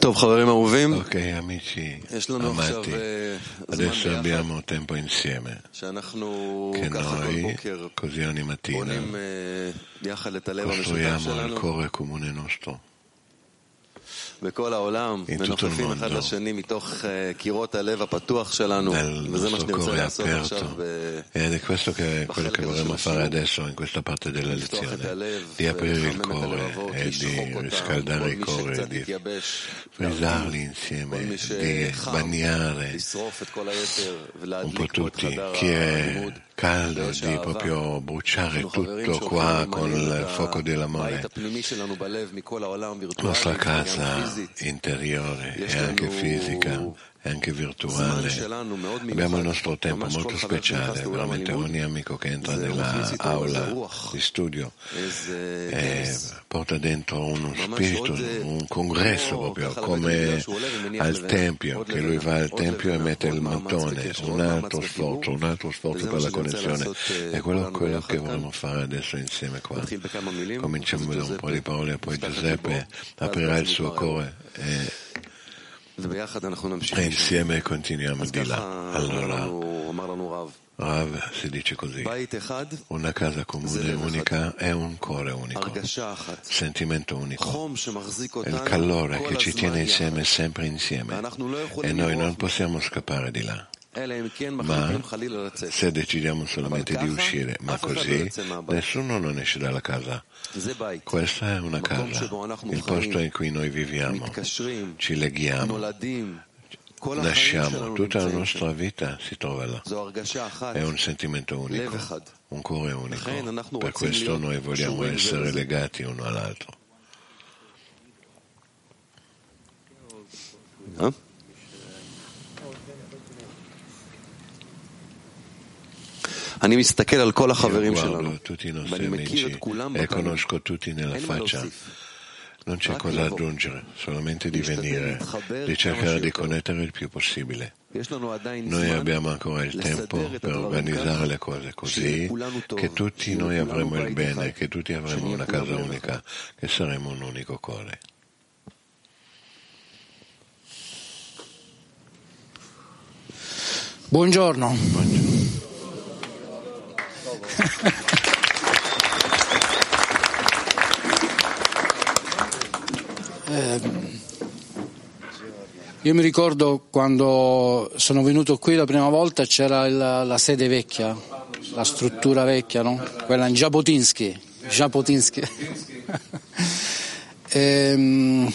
טוב, חברים אהובים, Ok, amici יש לנו עכשיו amati, אה, זמן adesso ביחד, abbiamo tempo insieme, שאנחנו che ככה כל noi, בוקר così ogni mattina, בונים אה, יחד את הלב המשותף costruiamo il שלנו cuore comune nostro. in tutto il mondo. nel nostro cuore aperto. Eh, ed è questo che è quello che vorremmo fare adesso in questa parte della lezione. di aprire il cuore e di riscaldare il cuore di frisarli insieme di bagnare un po' tutti chi è caldo di proprio bruciare tutto qua con il fuoco dell'amore. La nostra casa interiore e anche fisica e anche virtuale. Abbiamo il nostro tempo molto speciale, veramente ogni amico che entra nell'aula di studio porta dentro uno spirito, un congresso proprio, come al Tempio, che lui va al Tempio e mette il mattone, un altro sforzo, un altro sforzo per la connessione. È quello, quello che vogliamo fare adesso insieme qua. Cominciamo da un po' di parole, e poi Giuseppe aprirà il suo cuore. E e insieme continuiamo di là. Allora, Rav si dice così, una casa comune unica è un cuore unico, sentimento unico, è il calore che ci tiene insieme sempre insieme e noi non possiamo scappare di là ma se decidiamo solamente di uscire, ma così nessuno non esce dalla casa. Questa è una casa, il posto in cui noi viviamo, ci leghiamo, nasciamo, tutta la nostra vita si trova là. È un sentimento unico, un cuore unico. Per questo noi vogliamo essere legati uno all'altro. Io guardo tutti i nostri amici e conosco tutti nella faccia. Non c'è cosa aggiungere, solamente di venire, di cercare di connettere il più possibile. Noi abbiamo ancora il tempo per organizzare le cose così che tutti noi avremo il bene, che tutti avremo una casa unica, che saremo un unico cuore. Buongiorno. Buongiorno. Eh, io mi ricordo quando sono venuto qui la prima volta c'era il- la sede vecchia, la struttura vecchia, no? quella in Jabotinsky. Jabotinsky. Ehm,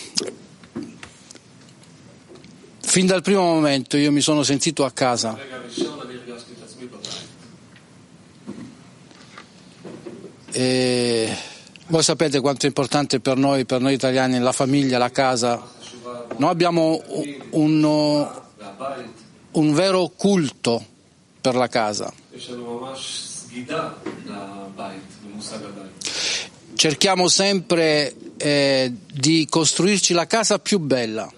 fin dal primo momento io mi sono sentito a casa. E voi sapete quanto è importante per noi, per noi italiani, la famiglia, la casa. Noi abbiamo un, un vero culto per la casa. Cerchiamo sempre eh, di costruirci la casa più bella.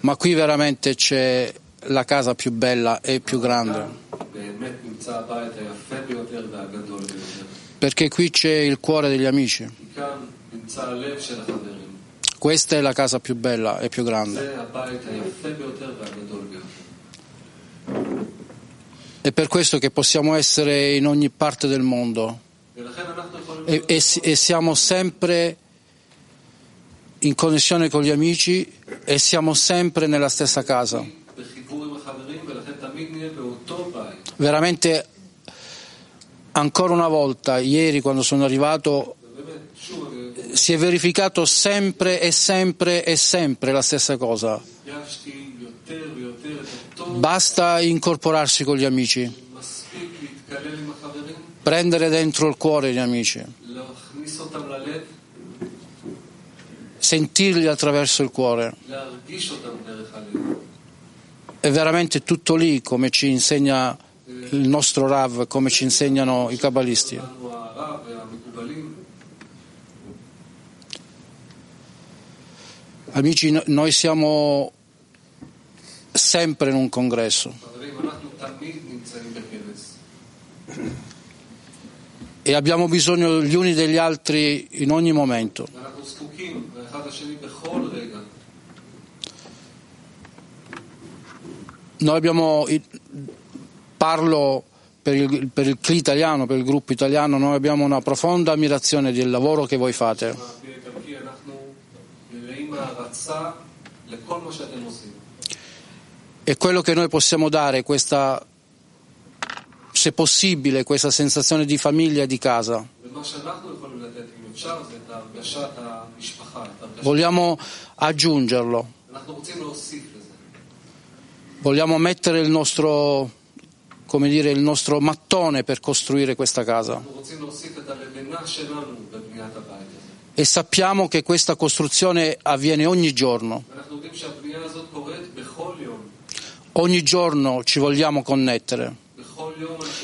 Ma qui veramente c'è la casa più bella e più grande. Perché qui c'è il cuore degli amici. Questa è la casa più bella e più grande. È per questo che possiamo essere in ogni parte del mondo e, e, e siamo sempre in connessione con gli amici e siamo sempre nella stessa casa. veramente ancora una volta, ieri quando sono arrivato, si è verificato sempre e sempre e sempre la stessa cosa. Basta incorporarsi con gli amici, prendere dentro il cuore gli amici, sentirli attraverso il cuore. È veramente tutto lì, come ci insegna il nostro Rav, come ci insegnano i cabalisti. Amici, noi siamo sempre in un congresso. E abbiamo bisogno gli uni degli altri in ogni momento. Noi abbiamo parlo per il, per il CLI italiano, per il gruppo italiano, noi abbiamo una profonda ammirazione del lavoro che voi fate. E quello che noi possiamo dare, questa, se possibile, questa sensazione di famiglia e di casa. Vogliamo aggiungerlo. Vogliamo mettere il nostro come dire, il nostro mattone per costruire questa casa. E sappiamo che questa costruzione avviene ogni giorno. Ogni giorno ci vogliamo connettere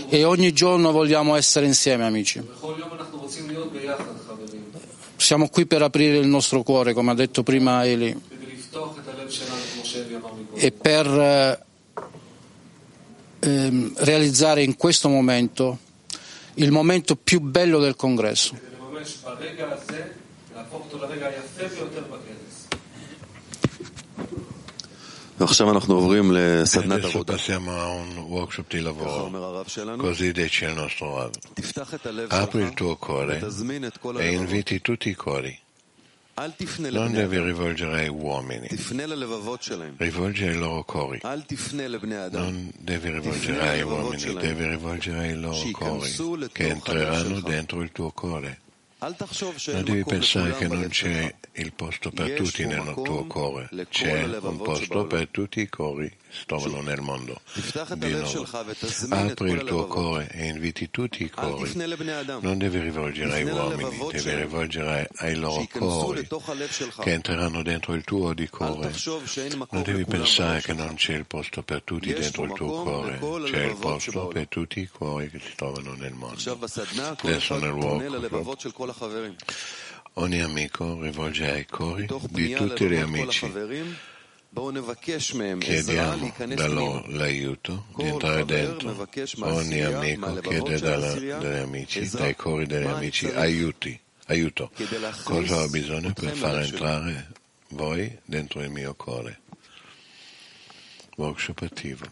e ogni giorno vogliamo essere insieme, amici. Siamo qui per aprire il nostro cuore, come ha detto prima Eli, e per eh, ehm, realizzare in questo momento il momento più bello del congresso. Adesso passiamo a un workshop di lavoro, così dice il nostro Rav. Apri il tuo cuore e inviti tutti i cori non devi rivolgere ai uomini, rivolgi ai loro cori. Non devi rivolgere ai uomini, devi rivolgere ai loro cori che entreranno dentro il tuo cuore. Non devi pensare che non c'è il posto per tutti nel tuo cuore, c'è un posto per tutti i cori trovano nel mondo. Di nuovo. Ah, apri il tuo cuore e inviti tutti i cuori. Non devi rivolgere ai uomini, devi rivolgere ai loro cuori che entreranno dentro il tuo di cuore. Non devi pensare che non c'è il posto per tutti dentro il tuo cuore, c'è il posto per tutti i cuori che si trovano nel mondo. Adesso nel luogo. Ogni amico rivolge ai cuori di tutti gli amici Chiediamo da loro l'aiuto di entrare dentro. Ogni amico chiede dagli amici, dai cuori degli amici, aiuti, aiuto. Cosa ho bisogno per far entrare voi dentro il mio cuore? Workshop attivo.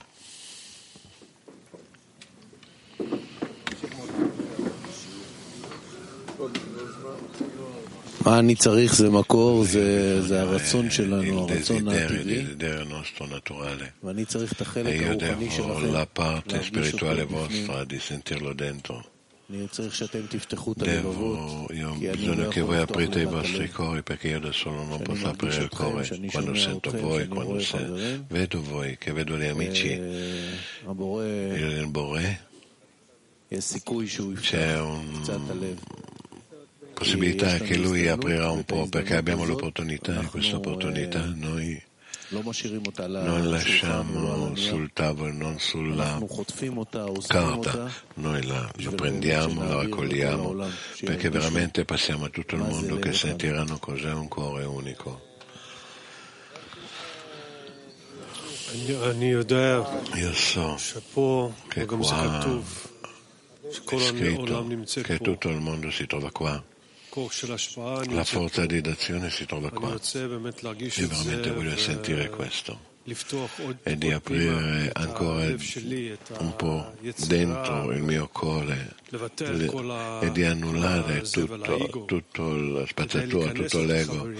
il desiderio, il desiderio nostro naturale. E io devo la parte spirituale vostra di sentirlo dentro. Devo, io ho bisogno che voi aprite i vostri cuori perché io da solo non posso aprire il cuore quando sento voi, quando vedo voi, che vedo gli amici, il Bore, c'è un possibilità è che lui aprirà un po' perché abbiamo l'opportunità, e questa opportunità noi non lasciamo sul tavolo, non sulla carta, noi la, la prendiamo, la raccogliamo, perché veramente passiamo a tutto il mondo che sentiranno cos'è un cuore unico. Io so che qua è scritto che tutto il mondo si trova qua. La forza di d'azione si trova qua. Io veramente voglio sentire questo. e di aprire ancora un po' dentro il mio cuore e di annullare tutto, tutto la spazzatura, tutto l'ego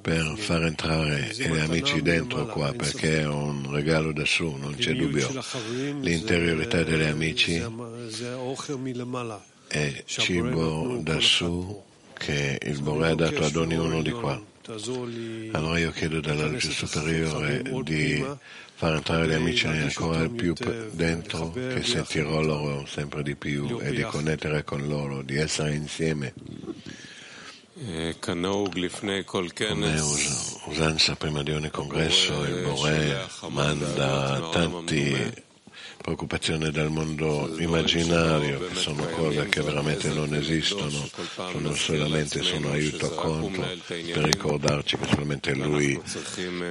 per far entrare gli amici dentro qua perché è un regalo da su, non c'è dubbio. L'interiorità degli amici è cibo da su che il Bore ha dato ad ognuno di qua. Allora io chiedo dalla legge superiore di far entrare gli amici ancora più dentro, che sentirò loro sempre di più e di connettere con loro, di essere insieme. Come usanza prima di ogni congresso, il Bore manda tanti preoccupazione del mondo immaginario, che sono cose che veramente non esistono, sono solamente sono aiuto contro, per ricordarci che solamente Lui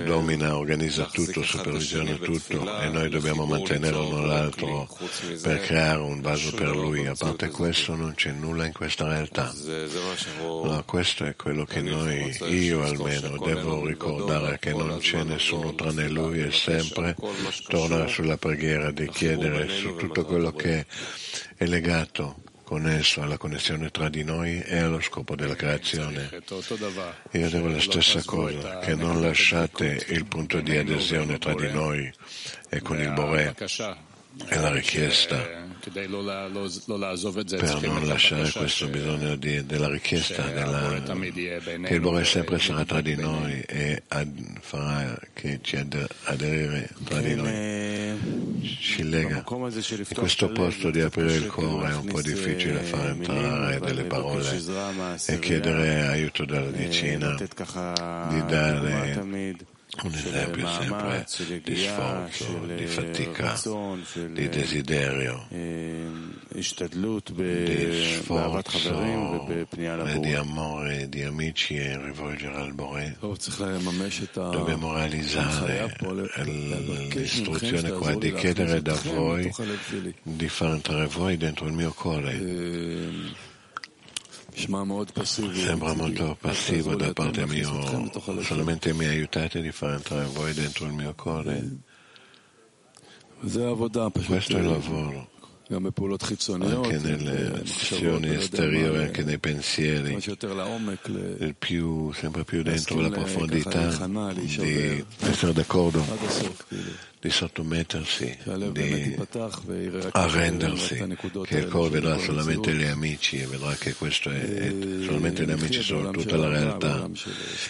domina, organizza tutto, supervisiona tutto e noi dobbiamo mantenere uno l'altro per creare un vaso per Lui. A parte questo non c'è nulla in questa realtà. No, questo è quello che noi, io almeno, devo ricordare che non c'è nessuno tranne Lui e sempre tornare sulla preghiera di chiedere su tutto quello che è legato con esso alla connessione tra di noi e allo scopo della creazione. Io devo la stessa cosa, che non lasciate il punto di adesione tra di noi e con il Boré e la richiesta per non lasciare questo bisogno di, della richiesta della, che il Boré sempre sarà tra di noi e ad, farà che ci ad, aderire tra di noi. Ci lega. In questo posto di aprire il cuore è un po' difficile far entrare delle parole e chiedere aiuto dalla vicina di dare un esempio sempre di sforzo, di fatica, di desiderio, di sforzo e di amore di amici e rivolgere al Boré. Dobbiamo realizzare l'istruzione qua di chiedere da voi di far entrare voi dentro il mio cuore. Sembra molto passivo da parte mia, solamente mi aiutate di far entrare voi dentro il mio cuore. Questo è il lavoro, anche nelle azioni esteriori, anche nei pensieri, il più, sempre più dentro la profondità di essere d'accordo, di sottomettersi, di arrendersi, che il cuore vedrà solamente gli amici e vedrà che questo è, è solamente gli amici sono tutta la realtà.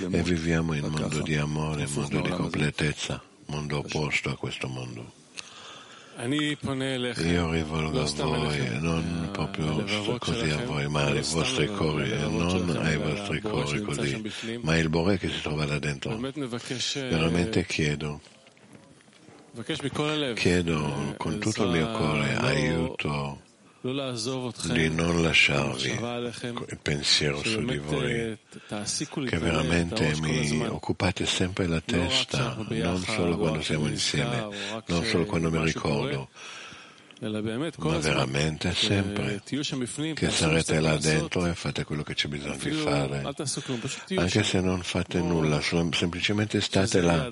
e viviamo in un mondo di amore, un mondo di completezza, mondo opposto a questo mondo. Io rivolgo a voi, non proprio così a voi, ma ai vostri cuori, e non ai vostri cuori così, ma il Boré che si trova là dentro. Veramente chiedo, chiedo con tutto il mio cuore aiuto di non lasciarvi il pensiero su di voi, che veramente mi occupate sempre la testa, non solo quando siamo insieme, non solo quando mi ricordo, ma veramente sempre che sarete là dentro e fate quello che c'è bisogno di fare, anche se non fate nulla, semplicemente state là.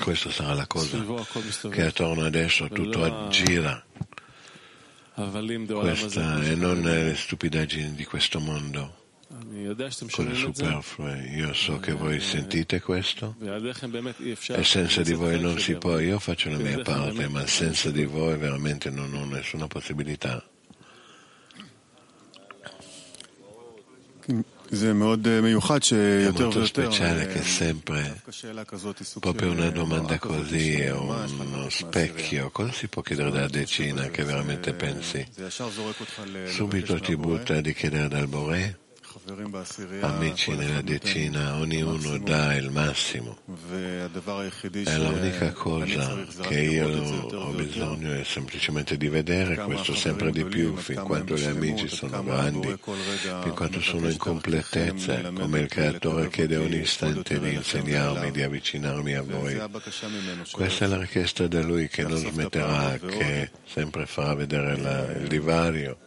Questa sarà la cosa che attorno adesso tutto gira questa e non le stupidaggini di questo mondo, cose superflue. Io so che voi sentite questo. e senza di voi non si può. Io faccio la mia parte, ma senza di voi veramente non ho nessuna possibilità. È molto speciale che sempre proprio una domanda così è uno specchio. Cosa si può chiedere dalla decina che veramente pensi? Subito ti butta di chiedere dal Boré? Amici nella decina, ognuno dà il massimo. È l'unica cosa che io ho bisogno è semplicemente di vedere questo sempre di più, fin quanto gli amici sono grandi, fin quanto sono in completezza, come il Creatore chiede ogni istante di insegnarmi, di avvicinarmi a voi. Questa è la richiesta da Lui che non smetterà, che sempre farà vedere la, il divario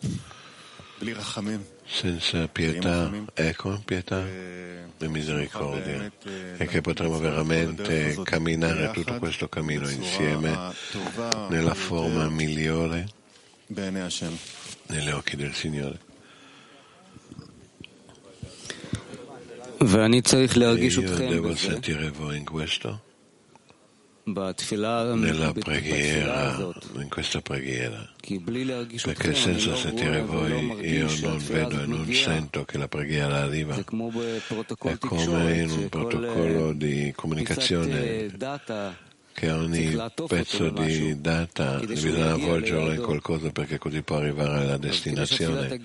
senza pietà e con pietà e misericordia. e che potremo veramente camminare tutto questo cammino insieme nella forma migliore. Negli occhi del Signore. Io devo sentire voi in questo? Nella preghiera, in questa preghiera, perché senza sentire voi io non vedo e non sento che la preghiera arriva. È come in un protocollo di comunicazione che ogni pezzo di data bisogna avvolgerlo in qualcosa perché così può arrivare alla destinazione.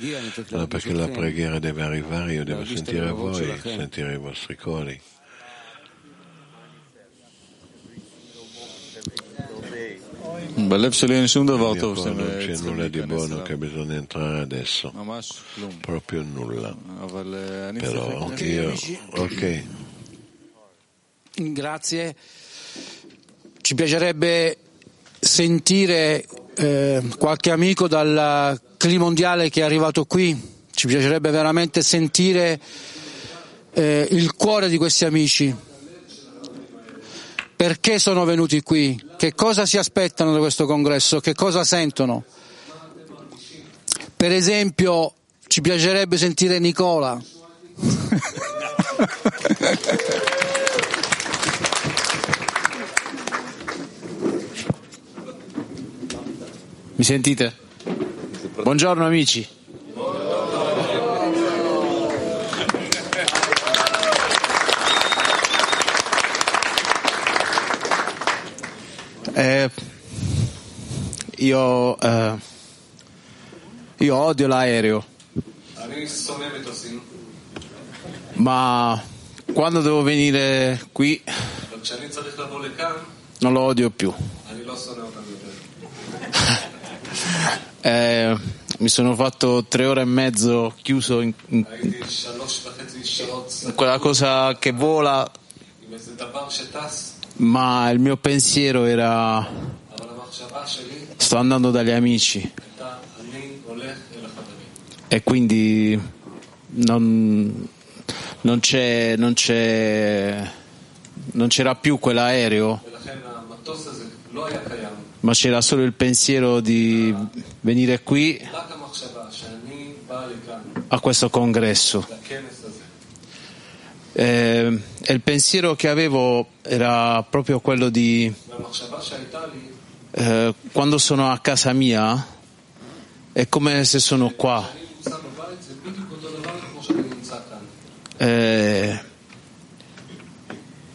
Ma perché la preghiera deve arrivare, io devo sentire voi, sentire i vostri cuori. Nel mio cuore c'è nulla di buono che bisogna entrare adesso, proprio nulla. Grazie. Ci piacerebbe sentire eh, qualche amico dal CLI mondiale che è arrivato qui. Ci piacerebbe veramente sentire eh, il cuore di questi amici. Perché sono venuti qui? Che cosa si aspettano da questo congresso? Che cosa sentono? Per esempio, ci piacerebbe sentire Nicola. Mi sentite? Buongiorno amici. Eh, io, eh, io odio l'aereo. Ma quando devo venire qui non lo odio più. eh, mi sono fatto tre ore e mezzo chiuso in, in, in quella cosa che vola ma il mio pensiero era sto andando dagli amici e quindi non, non, c'è, non, c'è, non c'era più quell'aereo ma c'era solo il pensiero di venire qui a questo congresso. Eh, il pensiero che avevo era proprio quello di eh, quando sono a casa mia è come se sono qua. Eh,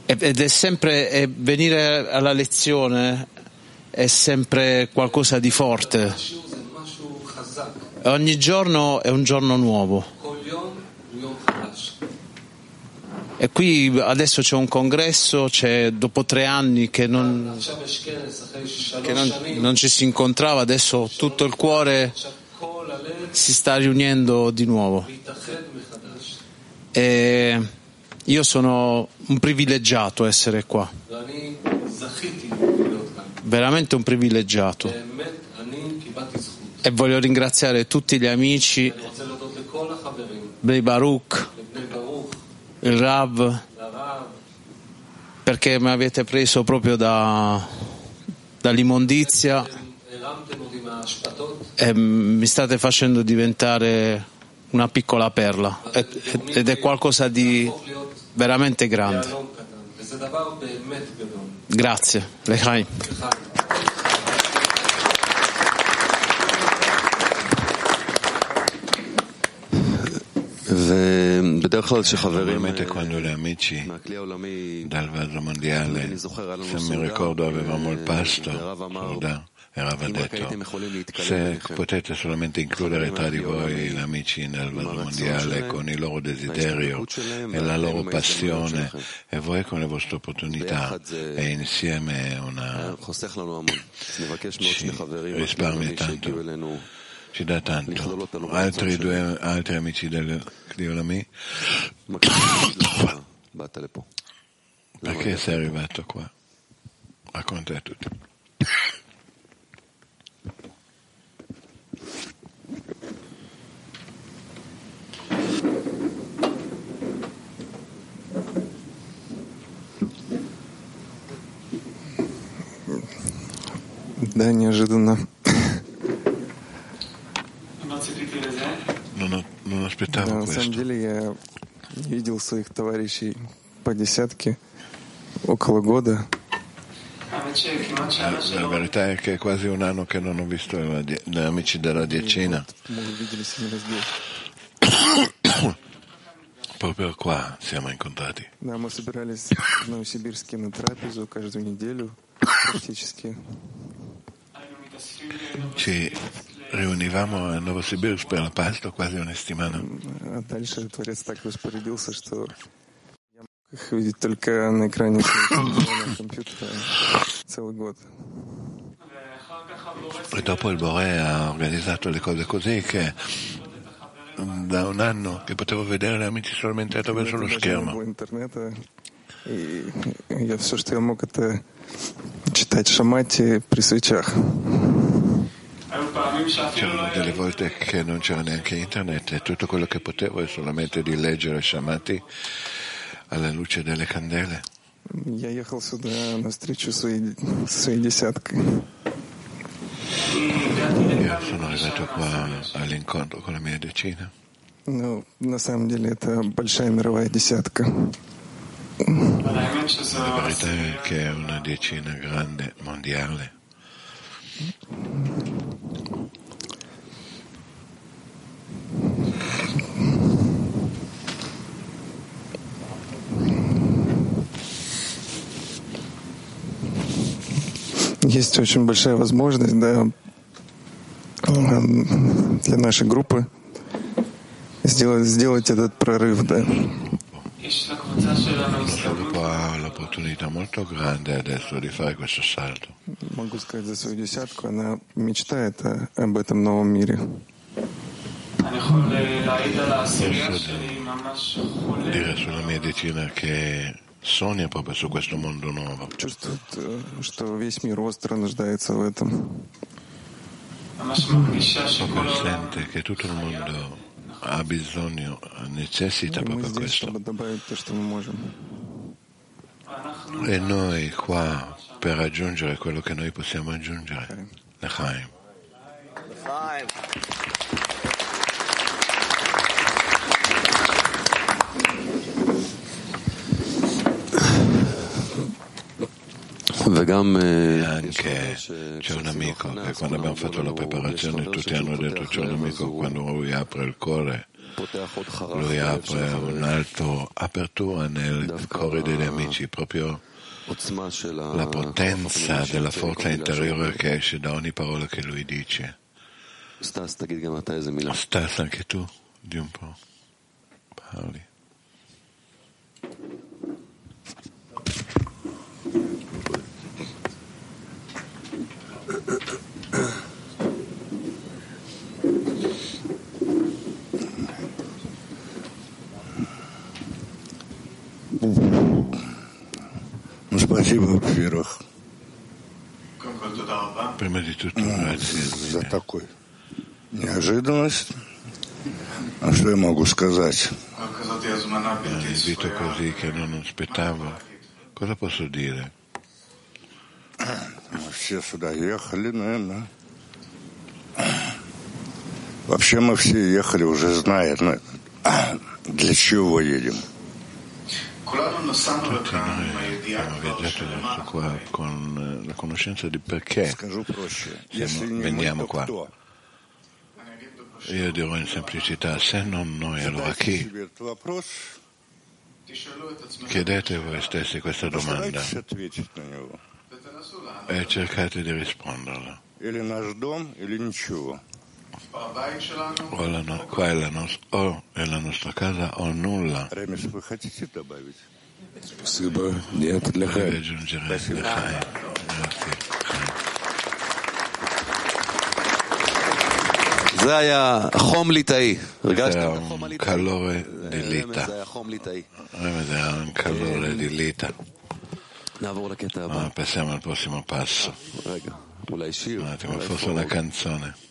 ed è sempre è venire alla lezione è sempre qualcosa di forte. Ogni giorno è un giorno nuovo. E qui adesso c'è un congresso, c'è, dopo tre anni che, non, che non, non ci si incontrava, adesso tutto il cuore si sta riunendo di nuovo. E io sono un privilegiato essere qua, veramente un privilegiato. E voglio ringraziare tutti gli amici, Bey Baruch, il Rav, perché mi avete preso proprio da, dall'immondizia e mi state facendo diventare una piccola perla ed è qualcosa di veramente grande. Grazie. Lechaim. Normalmente quando gli amici dal Vallo Mondiale, se mi ricordo, avevamo il pasto, soda, detto, se potete solamente includere tra di voi gli amici nel Vallo Mondiale con il loro desiderio e la loro passione, e voi con le vostre opportunità, e insieme una... ci risparmia tanto ci dà tanto. Altri due altri amici del Cliolami. Perché sei arrivato qua? Racconta tutto. Да, неожиданно. да, на самом деле я видел своих товарищей по десятке около года. La verità è che è quasi un anno che non ho visto gli amici della diecina. Proprio qua siamo incontrati. Да, мы собирались в Новосибирске на трапезу каждую неделю практически. Ci riunivamo a Novosibirsk per la pasto quasi una settimana. А дальше Творец так распорядился, что я мог их видеть только на экране своего телефона, компьютера целый год. E dopo il Bore ha organizzato le cose così che mm, da un anno che potevo vedere gli amici solamente attraverso lo Даже не schermo. было интернета. И я все, что я мог, это читать шамати при свечах. C'erano delle volte che non c'era neanche internet e tutto quello che potevo è solamente di leggere Shamati alla luce delle candele. Io sono arrivato qua all'incontro con la mia decina. Ну, на самом деле это большая мировая десятка. La verità è che è una decina grande mondiale. есть очень большая возможность да, эм, для нашей группы сделать, сделать этот прорыв, да. Могу сказать за свою десятку, она мечтает об этом новом мире. Dire sulla mia decina che Соня proprio su questo mondo nuovo. Чувствует, что весь мир остро нуждается в этом. Proprio sente che tutto il mondo ha bisogno, necessita proprio questo. E noi qua per raggiungere quello che noi possiamo aggiungere. L'Echaim. E anche c'è un amico che quando abbiamo fatto la preparazione tutti hanno detto c'è un amico quando lui apre il cuore lui apre un'altra apertura nel cuore degli amici proprio la potenza della forza interiore che esce da ogni parola che lui dice. Stas anche tu di un po' parli. во-первых, а, за такой неожиданность. А что я могу сказать? Invito Все сюда ехали, наверное. Вообще мы все ехали, уже зная, ну, для чего едем. cercare di avvegliare su qua con eh, la conoscenza di perché veniamo qua. Io dirò in semplicità, se non noi, allora chi? Chiedete voi stessi questa domanda. e cercate di risponderla. O la no, qua è la, nos- o è la nostra casa o nulla. Deve aggiungere Lechaim. זה היה חום ליטאי. הרגשתי חום הליטאי. קלורה דליטה. זה היה חום ליטאי. זה היה קלורה דליטה. נעבור לקטע הבא. פסיamo al prossimo passo. רגע, אולי שיר. un attimo, forse una canzone.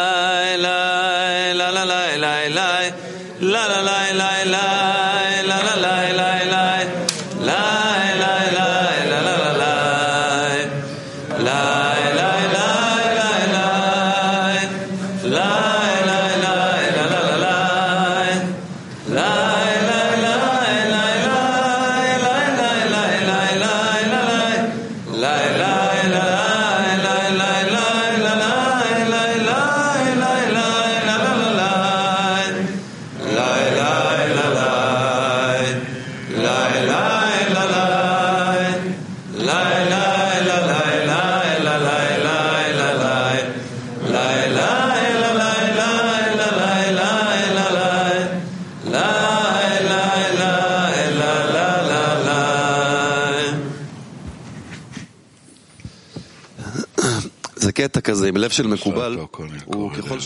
cuore עליו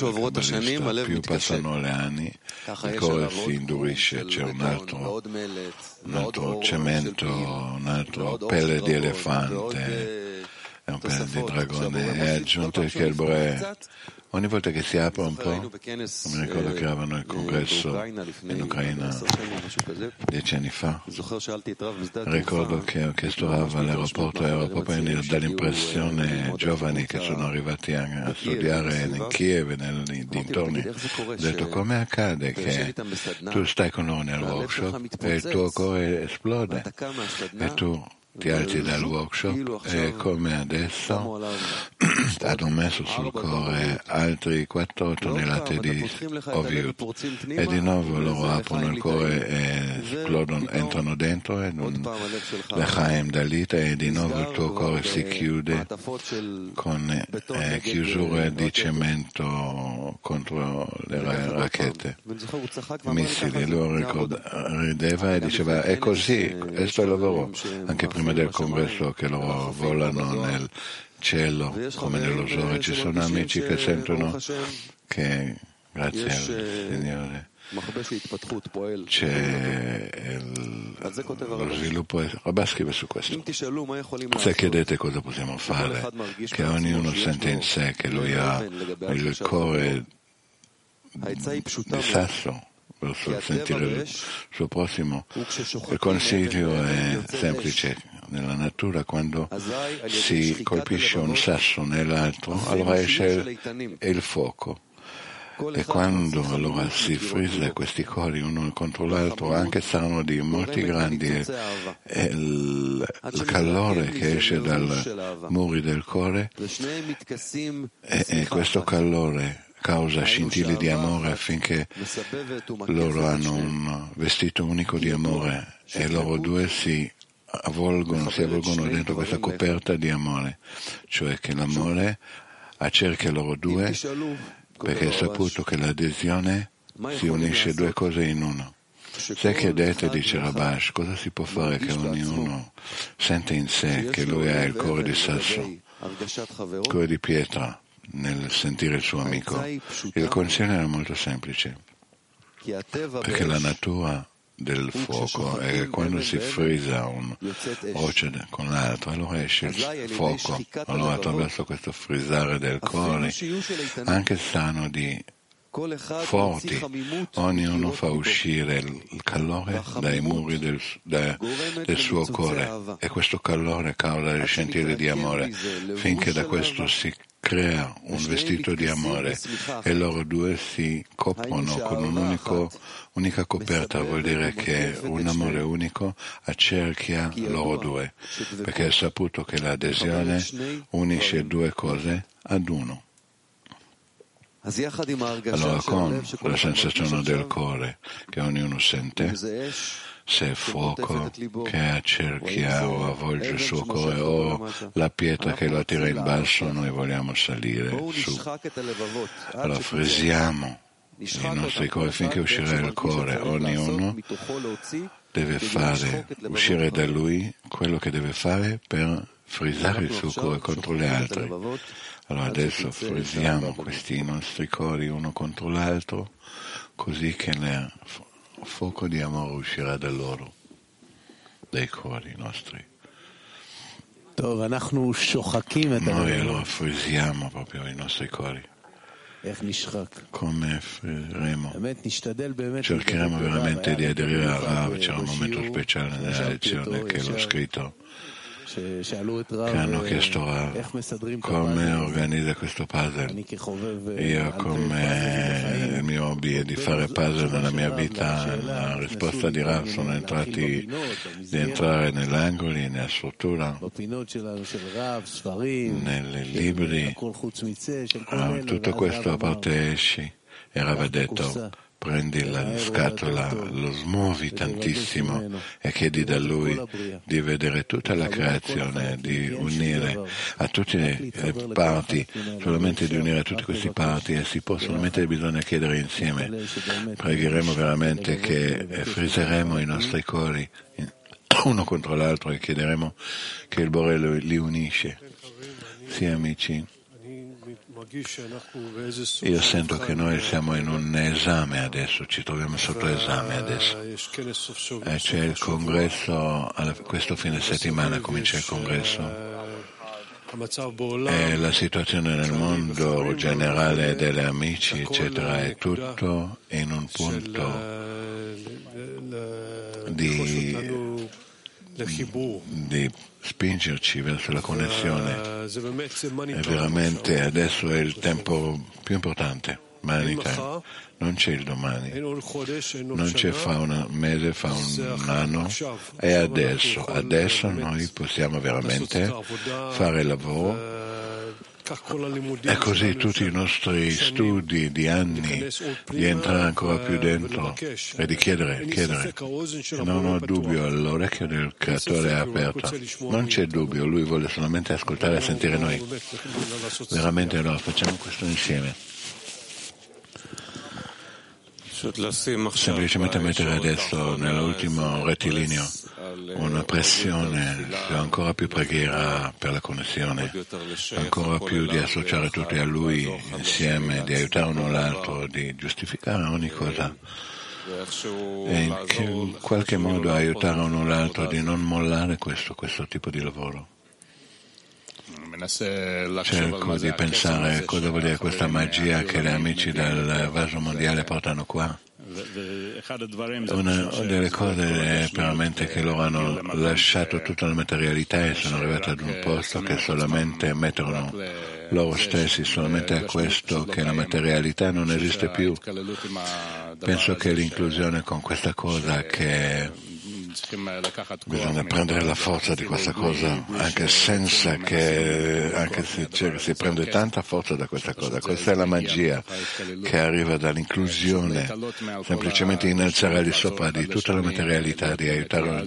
si עוד חומר indurisce, של c'è un בטון, altro, ועוד מלט, un ועוד altro אור של cemento, פיל, un altro ועוד אור pelle של di דרגון, ועוד elefante, אה, è un pelle di תוספות. dragone. שהבורא È מוסיף כל aggiunto פעם che il שהוא Bore, נפתח קצת. Ogni volta che si apre un po', mi ricordo che eravamo il congresso in Ucraina dieci anni fa, ricordo che ho chiesto Rav all'aeroporto e ero proprio dall'impressione giovani che sono arrivati a, studiare in Kiev e nei dintorni. Ho detto come accade che tu stai con noi nel workshop e il tuo cuore esplode e tu tirati dal workshop e come adesso hanno messo sul cuore altri 4 tonnellate di Oviut e di nuovo loro aprono il cuore e esplodono, entrano dentro ed un Lechaim Dalita e di nuovo il tuo cuore si chiude con eh, chiusure di cemento contro le racchette missili. Lui rideva e diceva è così, questo è il lavoro. Anche prima prima del converso che lo volano nel cielo come nello Zohar. Ci sono amici che sentono che, grazie al Signore, c'è il, lo sviluppo. Rabaschiva su questo. Se chiedete cosa possiamo fare che ognuno sente in sé che lui ha il cuore di sasso verso sentire il suo prossimo. Il consiglio è semplice nella natura, quando si colpisce un sasso nell'altro, allora esce il fuoco. E quando allora si frizza questi cori uno contro l'altro, anche saranno di molti grandi, eh, e il, calore che esce dal muri del cuore, e, e questo calore causa scintille di amore affinché loro hanno un vestito unico di amore e loro due si avvolgono, si avvolgono dentro questa coperta di amore, cioè che l'amore accerchia loro due perché è saputo che l'adesione si unisce due cose in uno. Se chiedete, dice Rabash, cosa si può fare che ognuno sente in sé che lui ha il cuore di sasso, il cuore di pietra nel sentire il suo amico? Il consiglio era molto semplice, perché la natura del fuoco e che quando si frisa un rocce con l'altro allora esce il fuoco. allora attraverso questo frisare del collo anche sano di forti. Ognuno fa uscire il calore dai muri del, da, del suo cuore. e questo calore causa il sentire di amore, finché da questo si crea un vestito di amore e loro due si coprono con un'unica coperta, vuol dire che un amore unico accerchia loro due, perché è saputo che l'adesione unisce due cose ad uno. Allora con la sensazione del cuore che ognuno sente, se è fuoco che accerchia o avvolge il suo cuore o la pietra che lo tira in basso, noi vogliamo salire su. Allora frisiamo i nostri cuori finché uscirà il cuore, ognuno deve fare, uscire da lui quello che deve fare per frisare il suo cuore contro gli altri. Allora adesso frisiamo questi nostri cuori uno contro l'altro così che il fuoco di amore uscirà da loro, dai cuori nostri. Noi allora frisiamo proprio i nostri cuori come faremo Cercheremo veramente di aderire al Rav, c'è un momento speciale nella lezione che l'ho scritto che hanno chiesto a come organizza questo puzzle. Io come il mio hobby è di fare puzzle nella mia vita, la risposta di Rav sono entrati di entrare negli angoli, nella struttura, nei libri, tutto questo a parte esci. E Rav ha detto prendi la scatola, lo smuovi tantissimo e chiedi da lui di vedere tutta la creazione, di unire a tutte le parti, solamente di unire a tutte queste parti e si può solamente bisogna chiedere insieme. Pregheremo veramente che friseremo i nostri cuori uno contro l'altro e chiederemo che il Bore li unisce. Sì, amici. Io sento che noi siamo in un esame adesso, ci troviamo sotto esame adesso. E eh, c'è il congresso, questo fine settimana comincia il congresso. E eh, la situazione nel mondo generale delle amici, eccetera, è tutto in un punto di di spingerci verso la connessione. E veramente adesso è il tempo più importante, time. Non c'è il domani, non c'è fa un mese, fa un anno, è adesso. Adesso noi possiamo veramente fare il lavoro e così tutti i nostri studi di anni di entrare ancora più dentro e di chiedere, chiedere. Non ho dubbio, l'orecchio del creatore è aperto. Non c'è dubbio, lui vuole solamente ascoltare e sentire noi. Veramente allora facciamo questo insieme. Semplicemente mettere adesso nell'ultimo rettilineo una pressione ancora più preghiera per la connessione, ancora più di associare tutti a Lui insieme, di aiutare uno l'altro, di giustificare ogni cosa e in qualche modo aiutare uno l'altro di non mollare questo, questo tipo di lavoro. Cerco di pensare cosa vuol dire questa magia che gli amici del vaso mondiale portano qua. Una delle cose è veramente che loro hanno lasciato tutta la materialità e sono arrivati ad un posto che solamente mettono loro stessi solamente a questo che la materialità non esiste più. Penso che l'inclusione con questa cosa che bisogna prendere la forza di questa cosa anche senza che anche se c'è- si prende tanta forza da questa cosa questa è la magia che arriva dall'inclusione semplicemente innalzare al di sopra di tutta la materialità di aiutare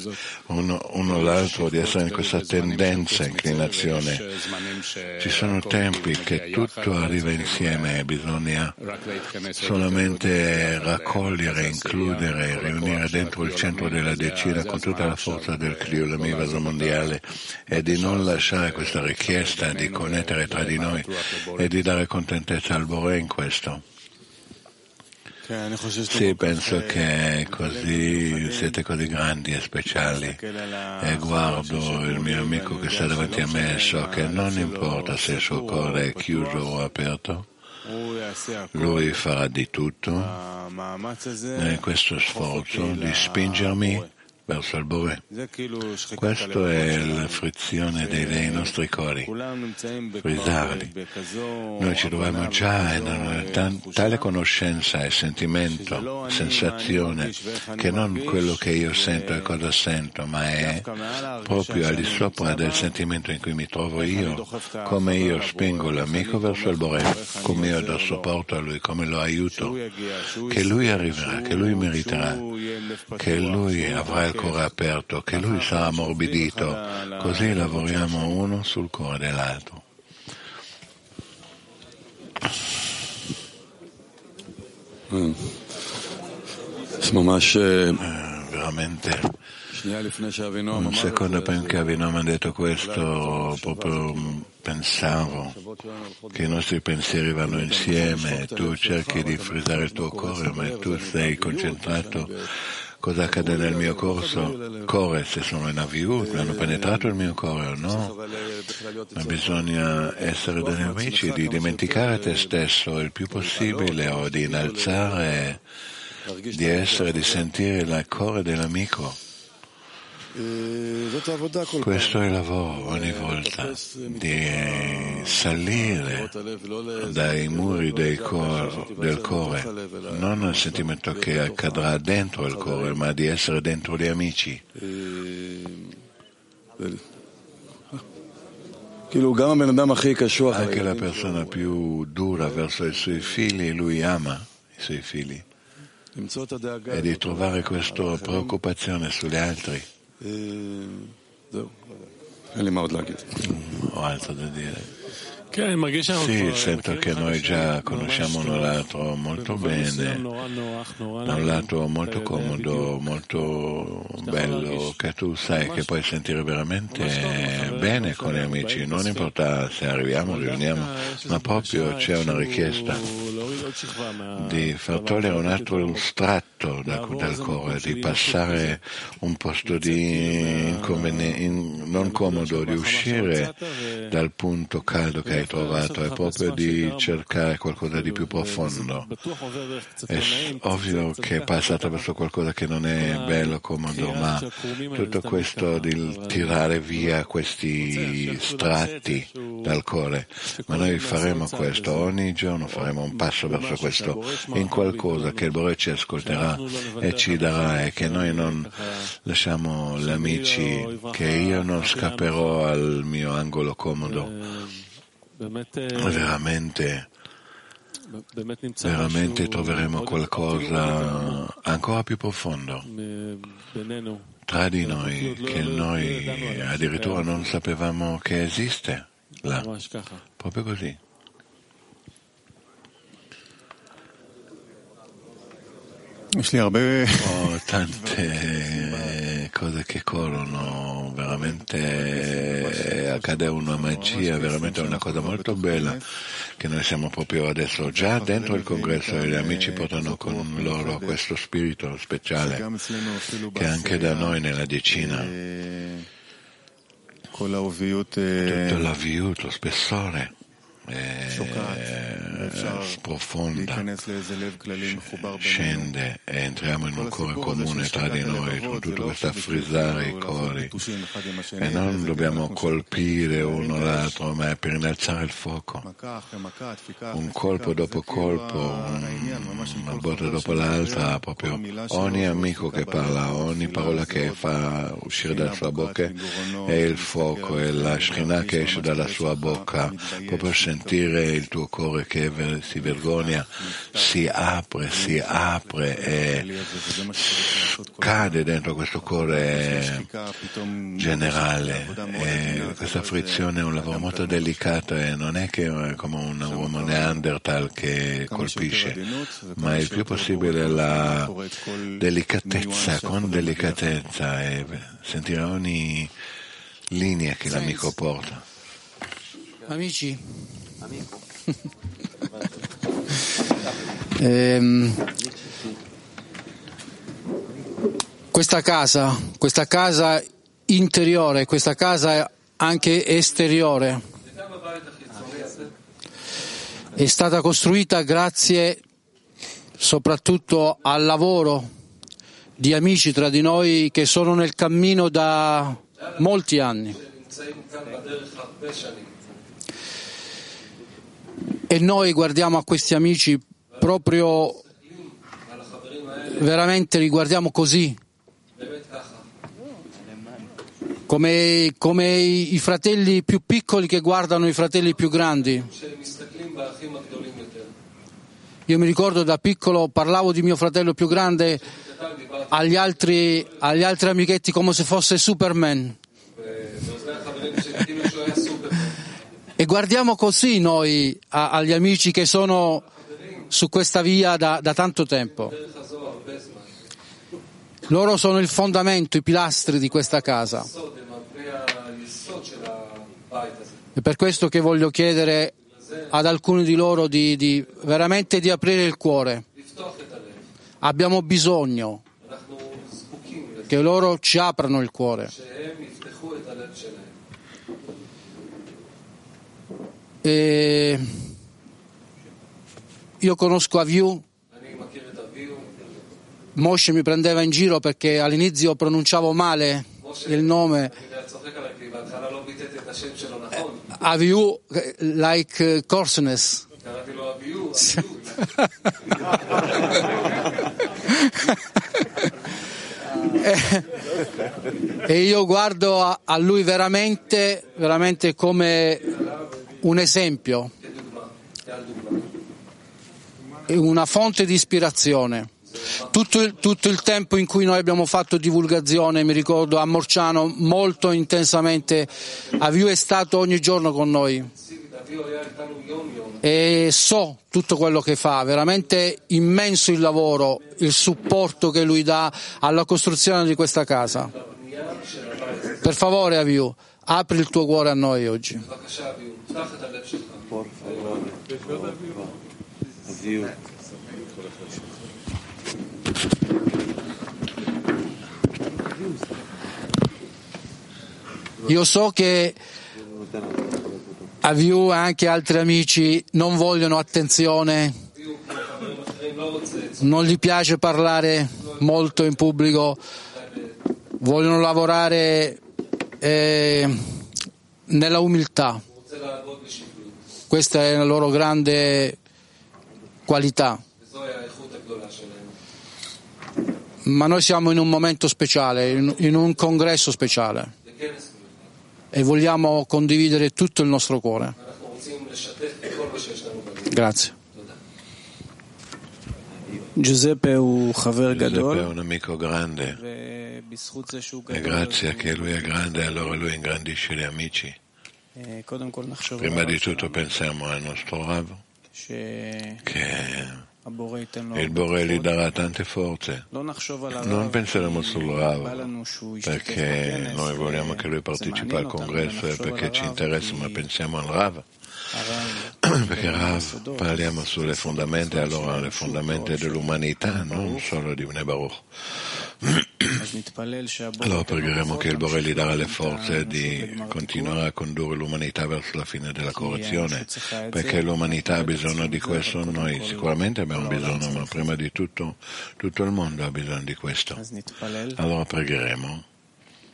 uno, uno l'altro di essere in questa tendenza inclinazione. ci sono tempi che tutto arriva insieme e bisogna solamente raccogliere, includere, riunire dentro il centro della decina con tutta la forza del Cliolami vaso mondiale e di non lasciare questa richiesta di connettere tra di noi e di dare contentezza al Bore in questo. Sì, penso che così siete così grandi e speciali e guardo il mio amico che sta davanti a me e so che non importa se il suo cuore è chiuso o aperto, lui farà di tutto in questo sforzo di spingermi verso il Bore. Questo è la frizione dei, dei nostri cori, frisarli. Noi ci troviamo già in tan- tale conoscenza e sentimento, sensazione, che non quello che io sento e cosa sento, ma è proprio al di sopra del sentimento in cui mi trovo io, come io spingo l'amico verso il Bore, come io do supporto a lui, come lo aiuto, che lui arriverà, che lui meriterà, che lui avrà il cuore aperto, che lui sarà ammorbidito, così lavoriamo uno sul cuore dell'altro. Eh, veramente un secondo prima che Avinam ha detto questo, proprio mm, pensavo che i nostri pensieri vanno insieme, tu cerchi di frisare il tuo cuore, ma tu sei concentrato. Cosa accade nel mio corso? Cuore, se sono in AVU, hanno penetrato il mio cuore o no? Ma bisogna essere degli amici, di dimenticare te stesso il più possibile o di innalzare, di essere, di sentire il cuore dell'amico. Questo è il lavoro ogni volta, di salire dai muri cor- del cuore, non il sentimento che accadrà dentro il cuore, ma di essere dentro gli amici. Anche la persona più dura verso i suoi figli, lui ama i suoi figli. E di trovare questa preoccupazione sugli altri. Ho altro da dire. Sì, sento che noi già conosciamo uno l'altro molto bene, da un lato molto comodo, molto bello, che tu sai che puoi sentire veramente bene con gli amici, non importa se arriviamo, riuniamo, ma proprio c'è una richiesta di far togliere un altro stratto da- dal cuore, di passare un posto di inconveni- in- non comodo, di uscire dal punto caldo che hai trovato e proprio di cercare qualcosa di più profondo. È ovvio che passa attraverso qualcosa che non è bello, comodo, ma tutto questo di tirare via questi stratti dal cuore, ma noi faremo questo, ogni giorno faremo un passo verso questo, in qualcosa che il Bore ci ascolterà e ci darà e che noi non lasciamo gli amici, che io non scapperò al mio angolo comodo veramente, veramente troveremo qualcosa ancora più profondo. Tra di noi che noi addirittura non sapevamo che esiste là, proprio così. Ho oh, tante cose che corrono, veramente accade una magia, veramente una cosa molto bella che noi siamo proprio adesso già dentro il congresso e gli amici portano con loro questo spirito speciale che anche da noi nella decina. Tutto l'avviuto, lo spessore. Eh, eh, profonda scende e entriamo in un cuore comune tra di noi con tutto questo frizzare i cori e non dobbiamo colpire uno l'altro ma è per innalzare il fuoco. Un colpo dopo colpo una botta dopo l'altra proprio ogni amico che parla ogni parola che fa uscire dalla sua bocca è il fuoco è la shrina che esce dalla sua bocca proprio sentire il tuo cuore che si vergogna, si apre, si apre e cade dentro questo cuore generale. E questa frizione è un lavoro molto delicato e non è che è come un uomo Neanderthal che colpisce, ma il più possibile la delicatezza, con delicatezza e sentire ogni linea che l'amico porta. Amici, ehm, questa casa, questa casa interiore, questa casa anche esteriore, è stata costruita grazie soprattutto al lavoro di amici tra di noi che sono nel cammino da molti anni. E noi guardiamo a questi amici proprio, veramente li guardiamo così, come, come i fratelli più piccoli che guardano i fratelli più grandi. Io mi ricordo da piccolo parlavo di mio fratello più grande agli altri, agli altri amichetti come se fosse Superman. E guardiamo così noi a- agli amici che sono su questa via da, da tanto tempo. Loro sono il fondamento, i pilastri di questa casa. È per questo che voglio chiedere ad alcuni di loro di, di veramente di aprire il cuore. Abbiamo bisogno che loro ci aprano il cuore. E io conosco Aviu, Moshe mi prendeva in giro perché all'inizio pronunciavo male il nome. Aviu, eh, like eh, coarseness. e io guardo a, a lui veramente, veramente come un esempio, una fonte di ispirazione. Tutto il, tutto il tempo in cui noi abbiamo fatto divulgazione, mi ricordo a Morciano molto intensamente, Aviu è stato ogni giorno con noi e so tutto quello che fa, veramente immenso il lavoro, il supporto che lui dà alla costruzione di questa casa. Per favore, Aviu, apri il tuo cuore a noi oggi. Por favore, avvio. Io so che Aviu e anche altri amici non vogliono attenzione, non gli piace parlare molto in pubblico, vogliono lavorare eh, nella umiltà. Questa è la loro grande qualità. Ma noi siamo in un momento speciale, in un congresso speciale e vogliamo condividere tutto il nostro cuore. Grazie. Giuseppe è un amico grande e grazie a che lui è grande allora lui ingrandisce gli amici. Prima di tutto pensiamo al nostro Rav che il Bore gli darà tante forze. Non penseremo sul Rav perché noi vogliamo che lui partecipi al congresso e eh, perché ci interessa, ma pensiamo al Rav perché Rav parliamo sulle fondamenta, allora le fondamenta dell'umanità, non solo di Nebaruch. Allora pregheremo che il Borelli darà le forze di continuare a condurre l'umanità verso la fine della correzione, perché l'umanità ha bisogno di questo, noi sicuramente abbiamo bisogno, ma prima di tutto tutto il mondo ha bisogno di questo. Allora pregheremo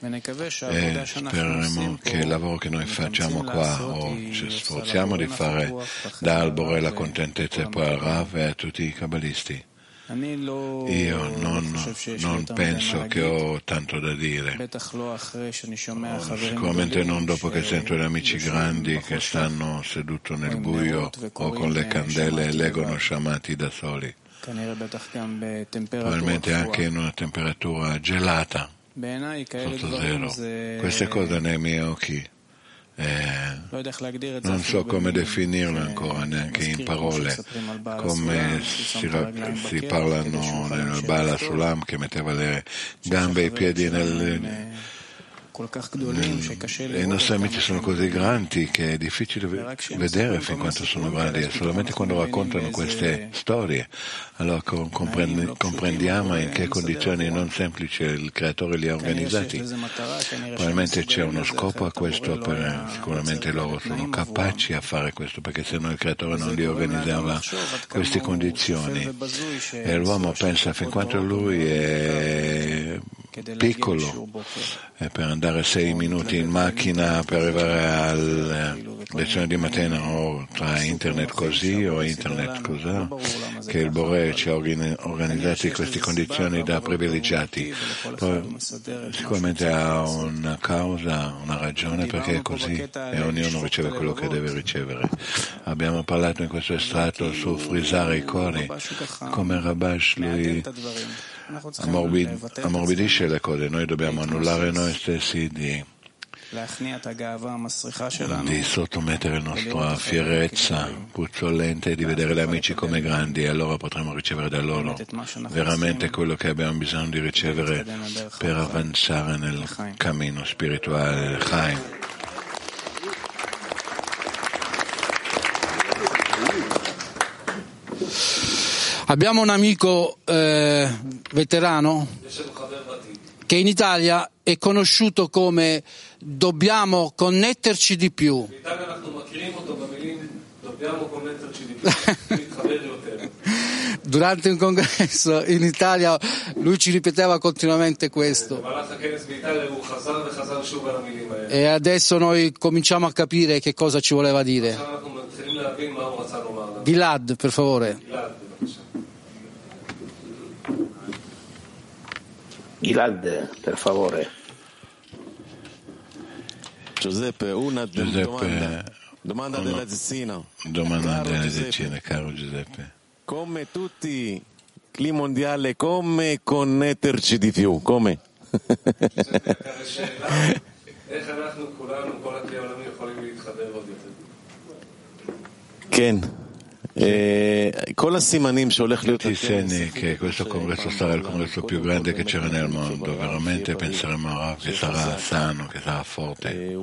e spereremo che il lavoro che noi facciamo qua o ci sforziamo di fare dà al Borelli la contentezza e poi al Rav e a tutti i cabalisti. Io non, non, penso che ho tanto da dire, sicuramente non dopo che sento gli amici grandi che stanno seduti nel buio o con le candele e leggono sciamati da soli, probabilmente anche in una temperatura gelata, sotto zero. Queste cose nei miei occhi eh, non so come definirlo ancora, neanche in parole, come si, si parlano nel Bala Sulam che metteva le gambe e i piedi nel i nostri amici sono così grandi che è difficile vedere fin quanto sono grandi, solamente quando raccontano queste storie, allora comprendiamo in che condizioni non semplici il creatore li ha organizzati. Probabilmente c'è uno scopo a questo, sicuramente loro sono capaci a fare questo, perché se no il creatore non li organizzava queste condizioni. E eh, l'uomo pensa fin quanto lui è piccolo eh, per andare sei minuti in macchina per arrivare alla eh, lezione di mattina o tra internet così o internet così che il Bore ci ha organizzato in queste condizioni da privilegiati. Poi, sicuramente ha una causa, una ragione perché è così e ognuno riceve quello che deve ricevere. Abbiamo parlato in questo estratto su frisare i cori come Rabash lui ammorbid- ammorbidisce le cose, noi dobbiamo annullare noi stessi di, di sottomettere la nostra fierezza puzzolente e di vedere gli amici come grandi e allora potremo ricevere da loro veramente quello che abbiamo bisogno di ricevere per avanzare nel cammino spirituale. Del Chaim. Abbiamo un amico eh, veterano che in Italia è conosciuto come dobbiamo connetterci di più. Durante un congresso in Italia lui ci ripeteva continuamente questo. E adesso noi cominciamo a capire che cosa ci voleva dire. Gilad, per favore. Gilad, per favore. Giuseppe, una domanda. Domanda Uno, della Zezzina. Domanda caro della Zezzina, caro Giuseppe. Come tutti il mondiale, come connetterci di più? Come? Ken. Tutti i segni che questo congresso sarà il congresso più grande che c'era nel mondo, veramente penseremo a Rav che sarà sano, che sarà forte.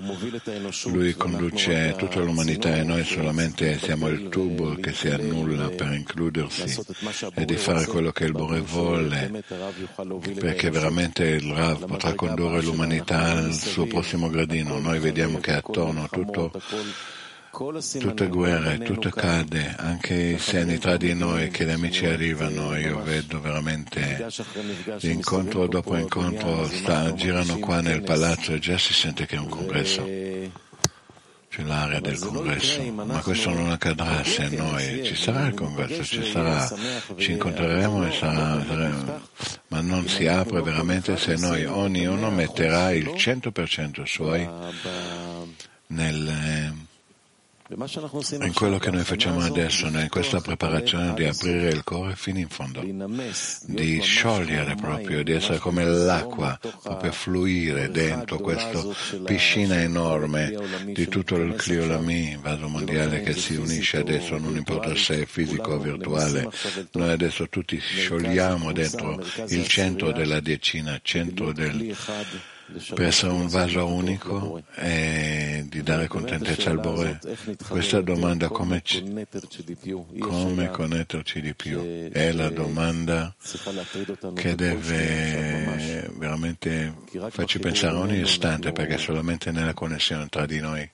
Lui conduce tutta l'umanità e noi solamente siamo il tubo che si annulla per includersi e di fare quello che il Bore vuole, perché veramente il Rav potrà condurre l'umanità al suo prossimo gradino. Noi vediamo che attorno tutto tutte guerre, tutto cade, anche i segni tra di noi che gli amici arrivano, io vedo veramente incontro dopo incontro, sta, girano qua nel palazzo e già si sente che è un congresso, c'è l'area del congresso, ma questo non accadrà se noi, ci sarà il congresso, ci sarà, ci incontreremo e sarà, saremo, ma non si apre veramente se noi, ognuno metterà il 100% suoi nel in quello che noi facciamo adesso, in questa preparazione di aprire il cuore fino in fondo, di sciogliere proprio, di essere come l'acqua, proprio fluire dentro questa piscina enorme di tutto il Cliolami, vaso mondiale che si unisce adesso, non importa se è fisico o virtuale, noi adesso tutti sciogliamo dentro il centro della decina, centro del per essere un vaso unico e di dare contentezza al Bore. Questa domanda come, come connetterci di più è la domanda che deve veramente farci pensare ogni istante perché solamente nella connessione tra di noi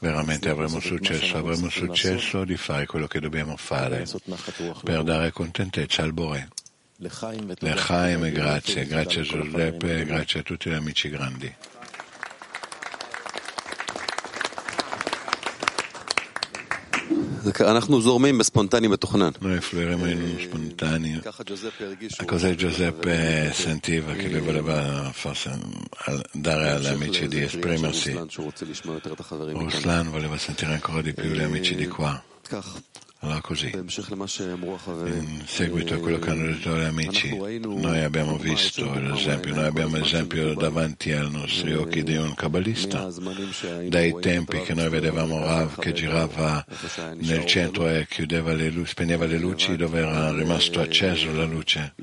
veramente avremo successo, avremo successo di fare quello che dobbiamo fare per dare contentezza al Bore. L'Echaim e grazie, grazie a Giuseppe e grazie a tutti gli amici grandi. אנחנו זורמים בספונטני מתוכנן. Noi fluiremo in uno spontaneo. Cosa Giuseppe sentiva che lui voleva forse dare agli amici di esprimersi. Ruslan voleva sentire ancora di più gli amici di qua. Allora così, in seguito a quello che hanno detto gli amici, noi abbiamo visto l'esempio, noi abbiamo l'esempio davanti ai nostri occhi di un kabbalista, dai tempi che noi vedevamo Rav che girava nel centro e chiudeva le luci, spegneva le luci dove era rimasto acceso la luce,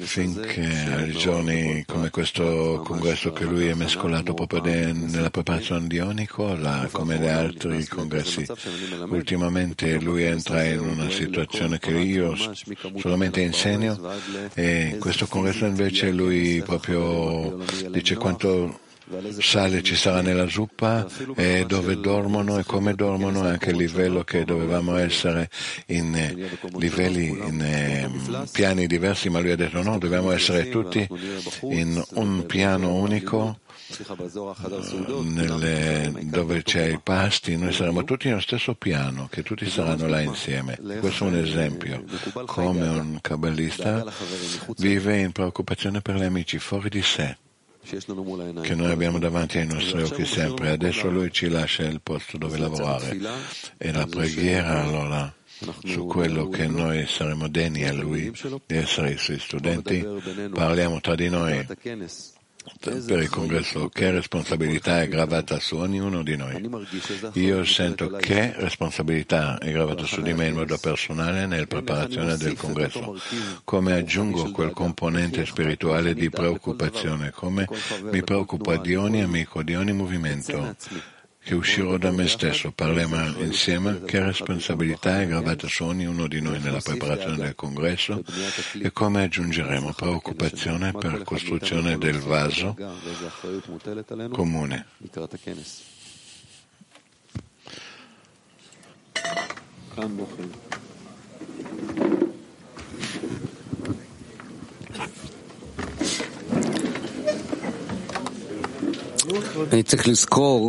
finché ai giorni come questo congresso che lui è mescolato proprio nella preparazione di Onico, come gli altri congressi. Ultimamente lui entra in una situazione che io solamente insegno e questo congresso invece lui proprio dice quanto sale ci sarà nella zuppa e dove dormono e come dormono e anche il livello che dovevamo essere in eh, livelli, in eh, piani diversi, ma lui ha detto no, dobbiamo essere tutti in un piano unico nelle, dove c'è i pasti, noi saremo tutti nello stesso piano, che tutti saranno là insieme. Questo è un esempio, come un kabbalista vive in preoccupazione per gli amici fuori di sé che noi abbiamo davanti ai nostri occhi sempre. Adesso lui ci lascia il posto dove lavorare. E la preghiera allora su quello che noi saremo degni a lui di essere i suoi studenti, parliamo tra di noi per il congresso che responsabilità è gravata su ognuno di noi. Io sento che responsabilità è gravata su di me in modo personale nella preparazione del congresso, come aggiungo quel componente spirituale di preoccupazione, come mi preoccupa di ogni amico, di ogni movimento che uscirò da me stesso, parliamo insieme che responsabilità è gravata su ognuno di noi nella preparazione del congresso e come aggiungeremo preoccupazione per costruzione del vaso comune.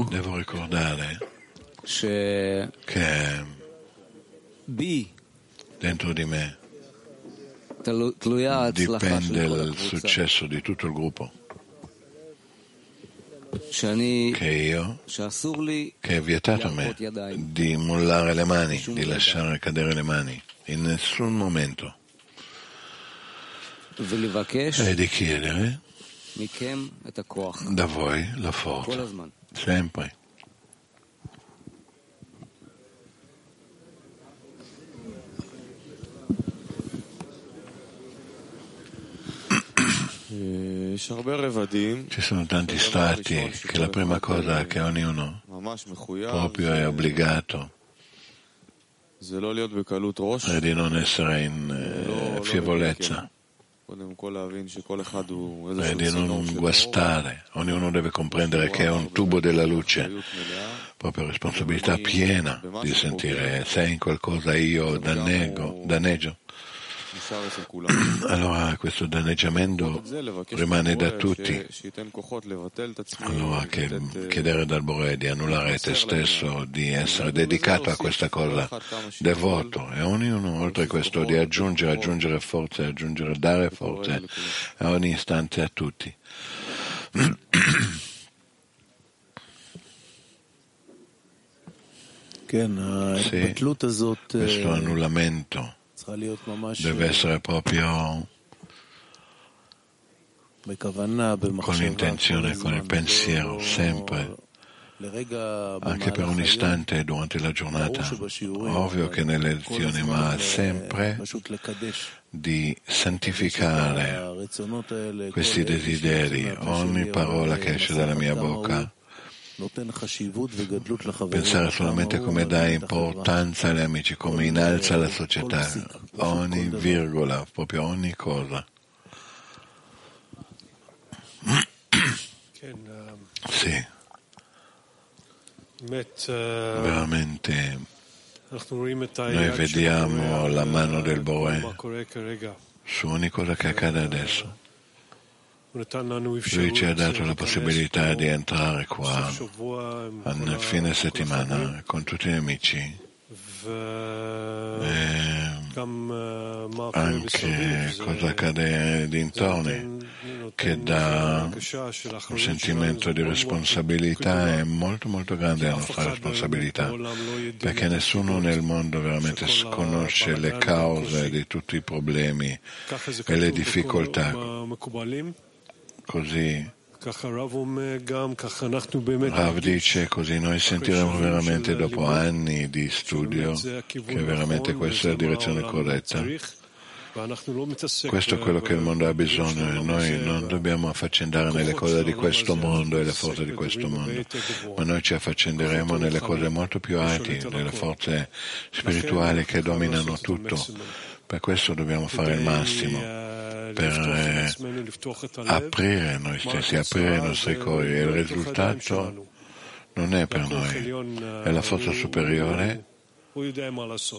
Devo ricordare che dentro di me dipende il successo di tutto il gruppo. Che io, che è vietato a me di mollare le mani, di lasciare cadere le mani in nessun momento. e di chiedere da voi la forza, sempre. Ci sono tanti stati che la prima cosa che ognuno proprio è obbligato è di non essere in eh, fievolezza e di non guastare. Ognuno deve comprendere che è un tubo della luce, proprio responsabilità piena di sentire se in qualcosa io dannego, danneggio. Allora questo danneggiamento rimane da tutti. Allora che chiedere dal Bore di annullare te stesso, di essere dedicato a questa cosa, devoto, e ognuno oltre a questo di aggiungere, aggiungere forze, aggiungere, dare forze a ogni istante a tutti. Sì, questo annullamento deve essere proprio con l'intenzione, con il pensiero, sempre, anche per un istante durante la giornata. Ovvio che nelle lezioni, ma sempre di santificare questi desideri, ogni parola che esce dalla mia bocca pensare solamente come dà importanza agli amici, come innalza la società, ogni virgola, proprio ogni cosa. Sì, veramente noi vediamo la mano del Boe su ogni cosa che accade adesso. Lui ci ha dato la possibilità di entrare qua nel fine settimana con tutti gli amici. E anche cosa accade dintorni che dà un sentimento di responsabilità è molto molto grande la nostra responsabilità perché nessuno nel mondo veramente conosce le cause di tutti i problemi e le difficoltà Così. Rav dice così noi sentiremo veramente dopo anni di studio che veramente questa è la direzione corretta. Questo è quello che il mondo ha bisogno e noi non dobbiamo affaccendare nelle cose di questo mondo e le forze di questo mondo, ma noi ci affaccenderemo nelle cose molto più alti, nelle forze spirituali che dominano tutto. Per questo dobbiamo fare il massimo per eh, aprire noi stessi, aprire i nostri cuori e il risultato non è per noi, è la forza superiore.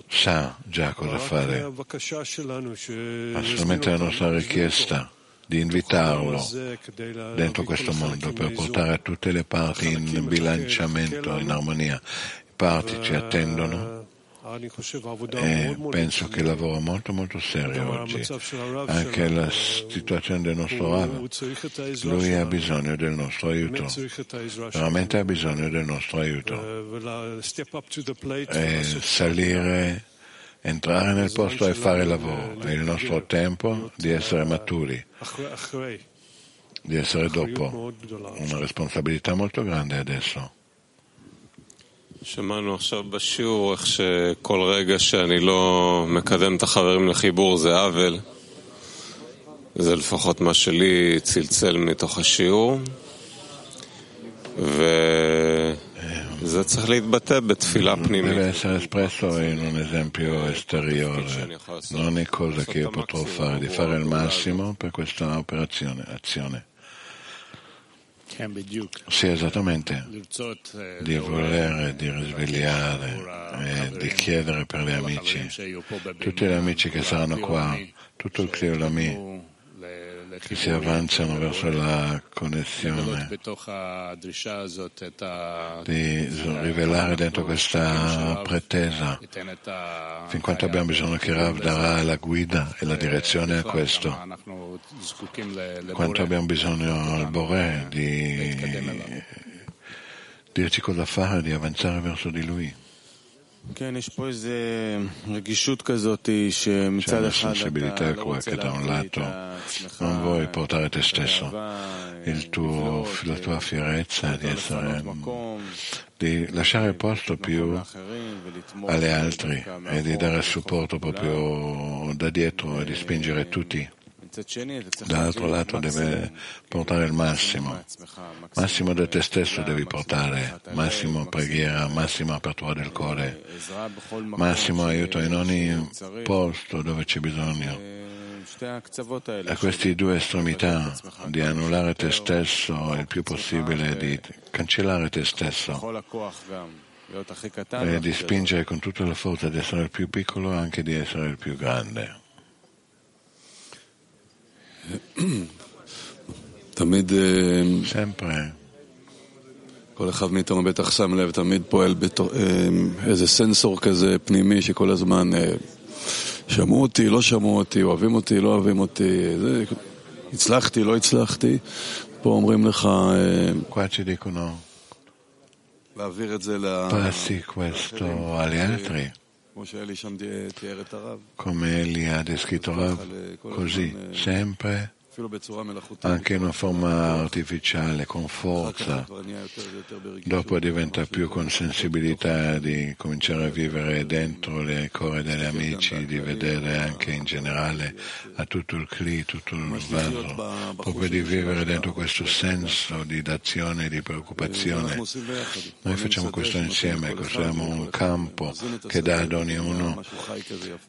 sa già cosa fare, ma solamente la nostra richiesta di invitarlo dentro questo mondo per portare tutte le parti in bilanciamento, in armonia. Le parti ci attendono e penso che lavora molto molto serio oggi. Anche la situazione del nostro Rav, lui ha bisogno del nostro aiuto, veramente ha bisogno del nostro aiuto. E salire, entrare nel posto e fare il lavoro. È il nostro tempo di essere maturi. Di essere dopo. una responsabilità molto grande adesso. שמענו עכשיו בשיעור איך שכל רגע שאני לא מקדם את החברים לחיבור זה עוול. זה לפחות מה שלי צלצל מתוך השיעור. וזה צריך להתבטא בתפילה פנימית. Deve essere espresso in un esempio esteriore. Non è cosa che io potrò fare, di fare il massimo per questa operazione, azione. Sì, esattamente, di volere, di risvegliare e di chiedere per gli amici, tutti gli amici che saranno qua, tutto il Cliolami che si avanzano verso la connessione, di rivelare dentro questa pretesa, fin quanto abbiamo bisogno che Rav darà la guida e la direzione a questo, quanto abbiamo bisogno al Boré di dirci cosa fare, di avanzare verso di Lui. C'è una sensibilità che da un lato non vuoi portare te stesso, tuo, la tua fierezza di, essere, di lasciare posto più alle altri e di dare supporto proprio da dietro e di spingere tutti Dall'altro lato deve portare il massimo. Massimo da te stesso devi portare, massimo preghiera, massima apertura del cuore, massimo aiuto in ogni posto dove c'è bisogno. A queste due estremità di annullare te stesso il più possibile, di cancellare te stesso e di spingere con tutta la forza di essere il più piccolo e anche di essere il più grande. תמיד, אה, Sempre כל אחד מאיתנו בטח שם לב, תמיד פועל בתור, אה, איזה סנסור כזה פנימי שכל הזמן אה, שמעו אותי, לא שמעו אותי, אוהבים אותי, לא אוהבים אותי, זה, הצלחתי, לא הצלחתי. פה אומרים לך אה, qua ci dicono להעביר את זה ל... passi questo agli altri, Come li ha descritto Rav, così sempre anche in una forma artificiale, con forza, dopo diventa più con sensibilità di cominciare a vivere dentro le core degli amici, di vedere anche in generale a tutto il cli, tutto il vaso, proprio di vivere dentro questo senso di d'azione, di preoccupazione. Noi facciamo questo insieme, costruiamo un campo che dà ad ognuno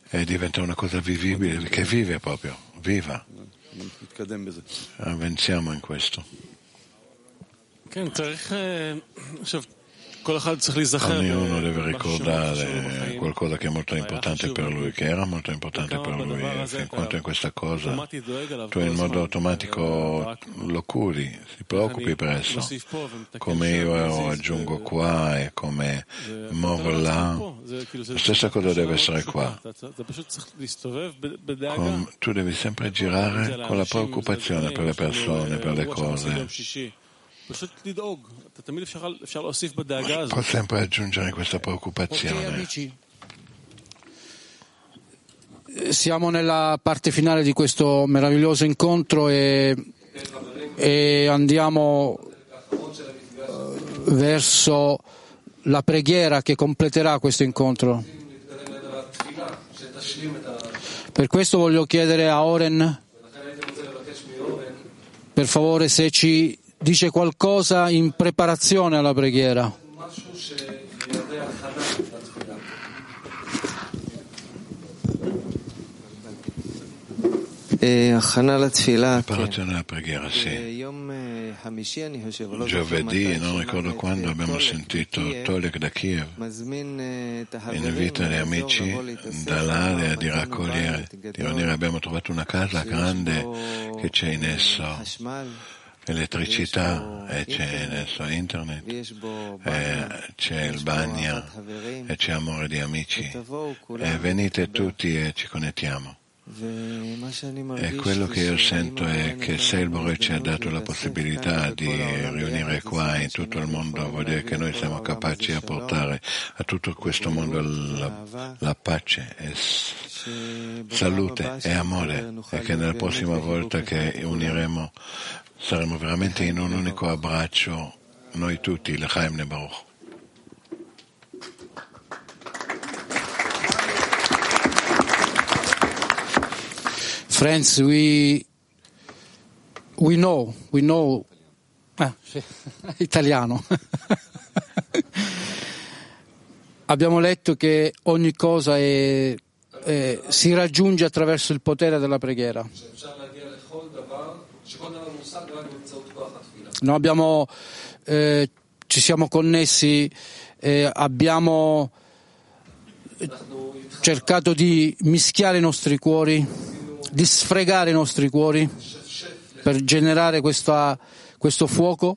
e diventa una cosa vivibile, che vive proprio, viva. נתקדם בזה. Avanziamo in questo. כן, צריך... אה, עכשיו, Ognuno deve ricordare qualcosa che è molto importante per lui, che era molto importante per lui, e fin quanto in questa cosa tu in modo automatico lo curi, si preoccupi per esso. Come io aggiungo qua e come muovo là, la stessa cosa deve essere qua. Com- tu devi sempre girare con la preoccupazione per le persone, per le cose. Può sempre aggiungere questa preoccupazione. Siamo nella parte finale di questo meraviglioso incontro e, e andiamo eh, verso la preghiera che completerà questo incontro. Per questo voglio chiedere a Oren, per favore, se ci dice qualcosa in preparazione alla preghiera. Preparazione alla preghiera, sì. Giovedì, non ricordo quando, abbiamo sentito Tolik da Kiev. in Invita gli amici dall'area di raccogliere. Di riunire abbiamo trovato una casa grande che c'è in esso elettricità, e c'è internet, eh, c'è il bagno, e eh, c'è amore di amici. venite tutti e ci connettiamo. E quello che io sento è che se il Boré ci ha dato la possibilità di riunire qua in tutto il mondo, vuol dire che noi siamo capaci a portare a tutto questo mondo la, la pace e salute e amore e che nella prossima volta che uniremo saremo veramente in un unico abbraccio noi tutti, Lechaim Ne Baruch. Friends, we we know, we know, ah, italiano. Abbiamo letto che ogni cosa è- è- si raggiunge attraverso il potere della preghiera. Noi abbiamo, eh, ci siamo connessi, eh, abbiamo eh, cercato di mischiare i nostri cuori, di sfregare i nostri cuori per generare questa, questo fuoco,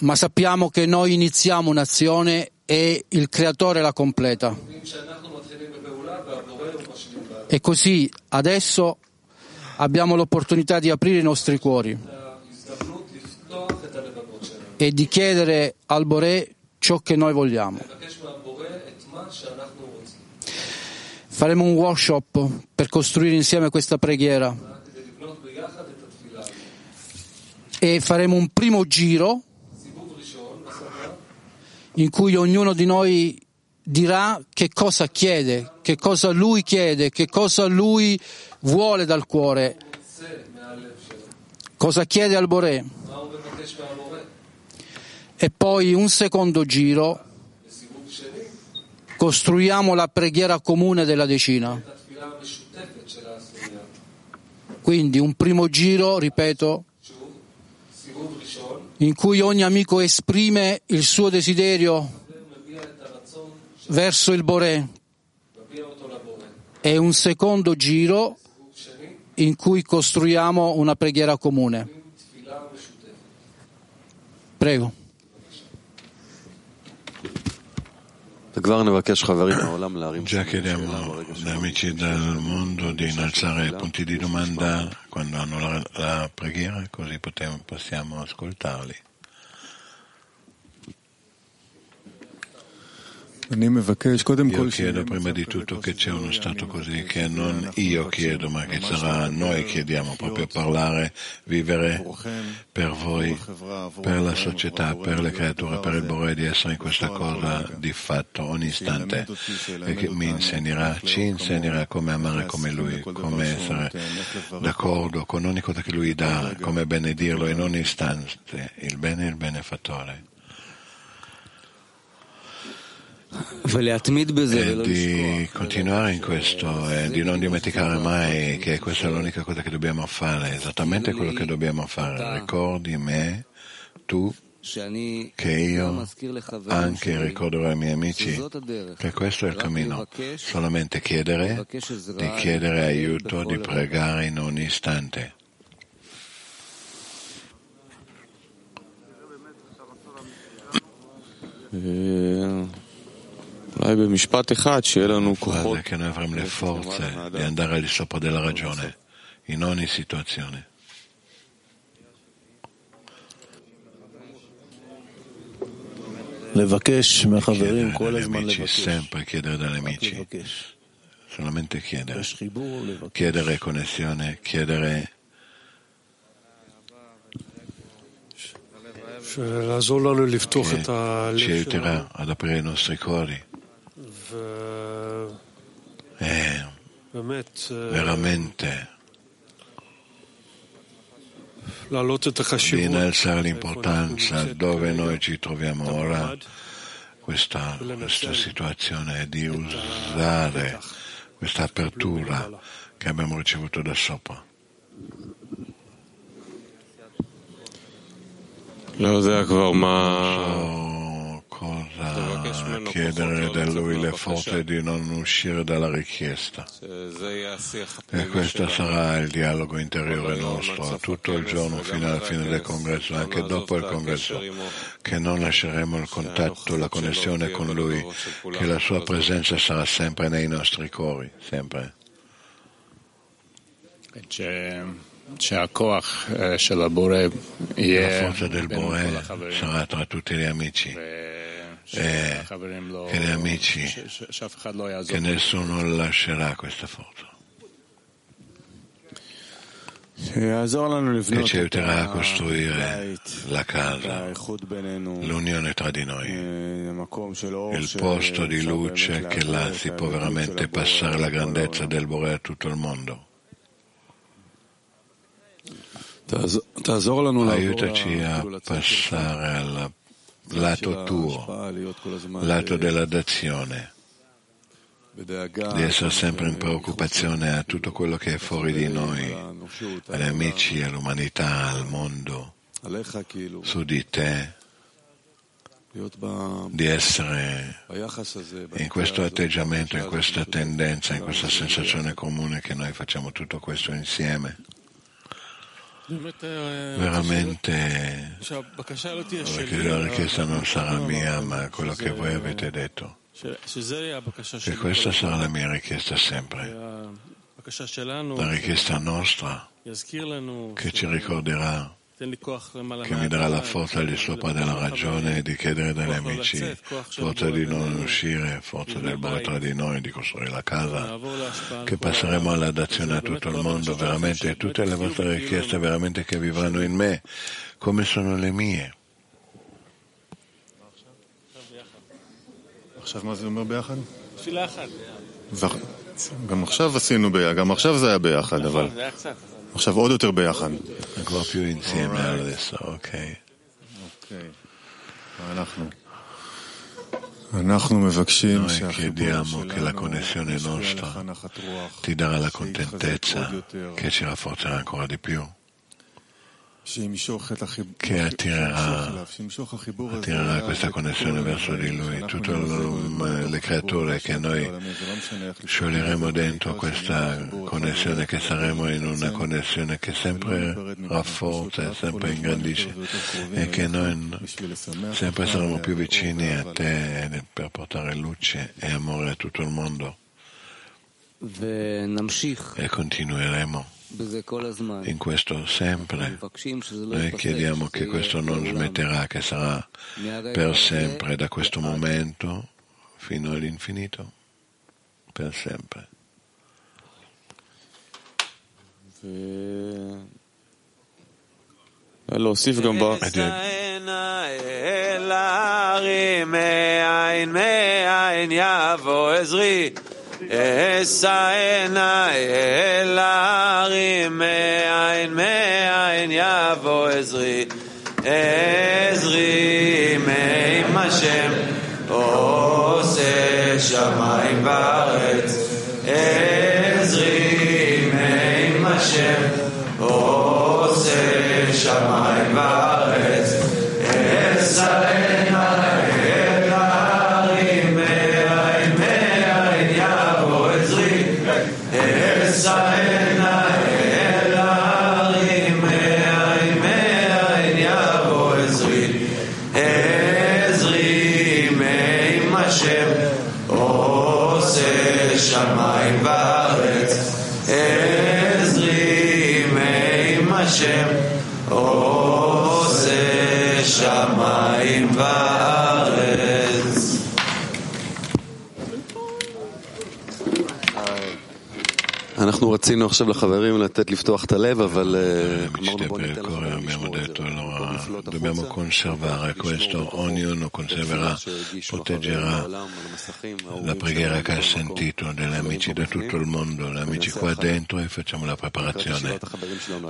ma sappiamo che noi iniziamo un'azione e il Creatore la completa. E così adesso abbiamo l'opportunità di aprire i nostri cuori e di chiedere al Bore ciò che noi vogliamo. Faremo un workshop per costruire insieme questa preghiera e faremo un primo giro in cui ognuno di noi dirà che cosa chiede, che cosa lui chiede, che cosa lui vuole dal cuore, cosa chiede al Boré. E poi un secondo giro costruiamo la preghiera comune della decina. Quindi un primo giro, ripeto, in cui ogni amico esprime il suo desiderio verso il Boré, è un secondo giro in cui costruiamo una preghiera comune. Prego. Già chiediamo agli amici del mondo di innalzare punti di domanda quando hanno la, la preghiera, così potem- possiamo ascoltarli. Io chiedo prima di tutto che c'è uno stato così, che non io chiedo, ma che sarà noi chiediamo, proprio parlare, vivere per voi, per la società, per le creature, per il Bore di essere in questa cosa di fatto ogni istante. e che mi insegnerà, ci insegnerà come amare come Lui, come essere d'accordo con ogni cosa che Lui dà, come benedirlo in ogni istante, il bene e il benefattore e di continuare in questo e di non dimenticare mai che questa è l'unica cosa che dobbiamo fare, esattamente quello che dobbiamo fare. Ricordi me, tu, che io anche ricorderò ai miei amici che questo è il cammino, solamente chiedere, di chiedere aiuto, di pregare in un istante. Yeah. Guarda che noi avremo le forze di andare al di sopra della ragione in ogni situazione. Chiedere dagli amici, sempre chiedere dagli amici, solamente chiedere, chiedere connessione, chiedere ci aiuterà ad aprire i nostri cuori. Eh, è veramente. di innalzare l'importanza dove noi ci troviamo ora, questa, questa situazione di usare questa apertura che abbiamo ricevuto da sopra. So, cosa eh, chiedere da lui le forze di non uscire dalla richiesta. E questo sarà il dialogo interiore nostro tutto il giorno fino alla fine del congresso, anche dopo il congresso, che non lasceremo il contatto, la connessione con lui, che la sua presenza sarà sempre nei nostri cuori, sempre. C'è la forza del Boe sarà tra tutti gli amici. E che gli amici, che nessuno lascerà questa forza. Che ci aiuterà a costruire la casa, l'unione tra di noi, il posto di luce che là si può veramente passare la grandezza del Boe a tutto il mondo. Aiutaci a passare al lato tuo, lato dell'adazione, di essere sempre in preoccupazione a tutto quello che è fuori di noi, agli amici, all'umanità, al mondo, su di te, di essere in questo atteggiamento, in questa tendenza, in questa sensazione comune che noi facciamo tutto questo insieme veramente la richiesta non sarà mia, ma quello che voi avete detto. E questa sarà la mia richiesta sempre. La richiesta nostra che ci ricorderà תן לי כוח למעלה che mi darà la מהידיים, forza al di sopra della ragione di chiedere dagli amici, forza di non uscire, forza del Bore tra di noi, di costruire la casa, נעבור להשפעה che על כל passeremo העולם. alla dazione a שזה באמת tutto il כל mondo, הבקשות שלכם, veramente tutte le vostre richieste veramente che vivranno in me, come sono le mie. עכשיו מה זה אומר ביחד? תפילה אחת. ואח- גם עכשיו עשינו ביחד, גם עכשיו זה היה ביחד, אבל זה היה קצת. עכשיו עוד יותר ביחד. אנחנו. Noi chiediamo che la connessione nostra ti darà la contentezza che ci rafforzerà ancora di più. che attirerà, attirerà, questa connessione verso di lui, tutto le creature che noi scioglieremo dentro questa connessione, che saremo in una connessione che sempre rafforza, e sempre ingrandisce e che noi sempre saremo più vicini a te per portare luce e amore a tutto il mondo. E continueremo. in questo sempre. מבקשים שזה לא Noi ייפסק, chiediamo שזה che יהיה questo non לעולם. smetterà, che sarà per sempre da questo momento fino all'infinito, per sempre. להוסיף גם ב... אשא אל ההרים מאין מאין יבוא עזרי אשא אל ההרים מאין מאין יבוא עזרי. עזרי מעם השם? עושה שמיים וארץ. עזרי מעם השם? עושה שמיים וארץ. אשאל רצינו עכשיו לחברים לתת לפתוח את הלב, אבל אה, אמרנו Amici בוא del ניתן cuore לחברים abbiamo לשמור את זה. detto allora dobbiamo conservare questo, ognuno conserverà, proteggerà la preghiera che ha sentito degli amici da tutto il mondo, gli amici qua dentro e facciamo la preparazione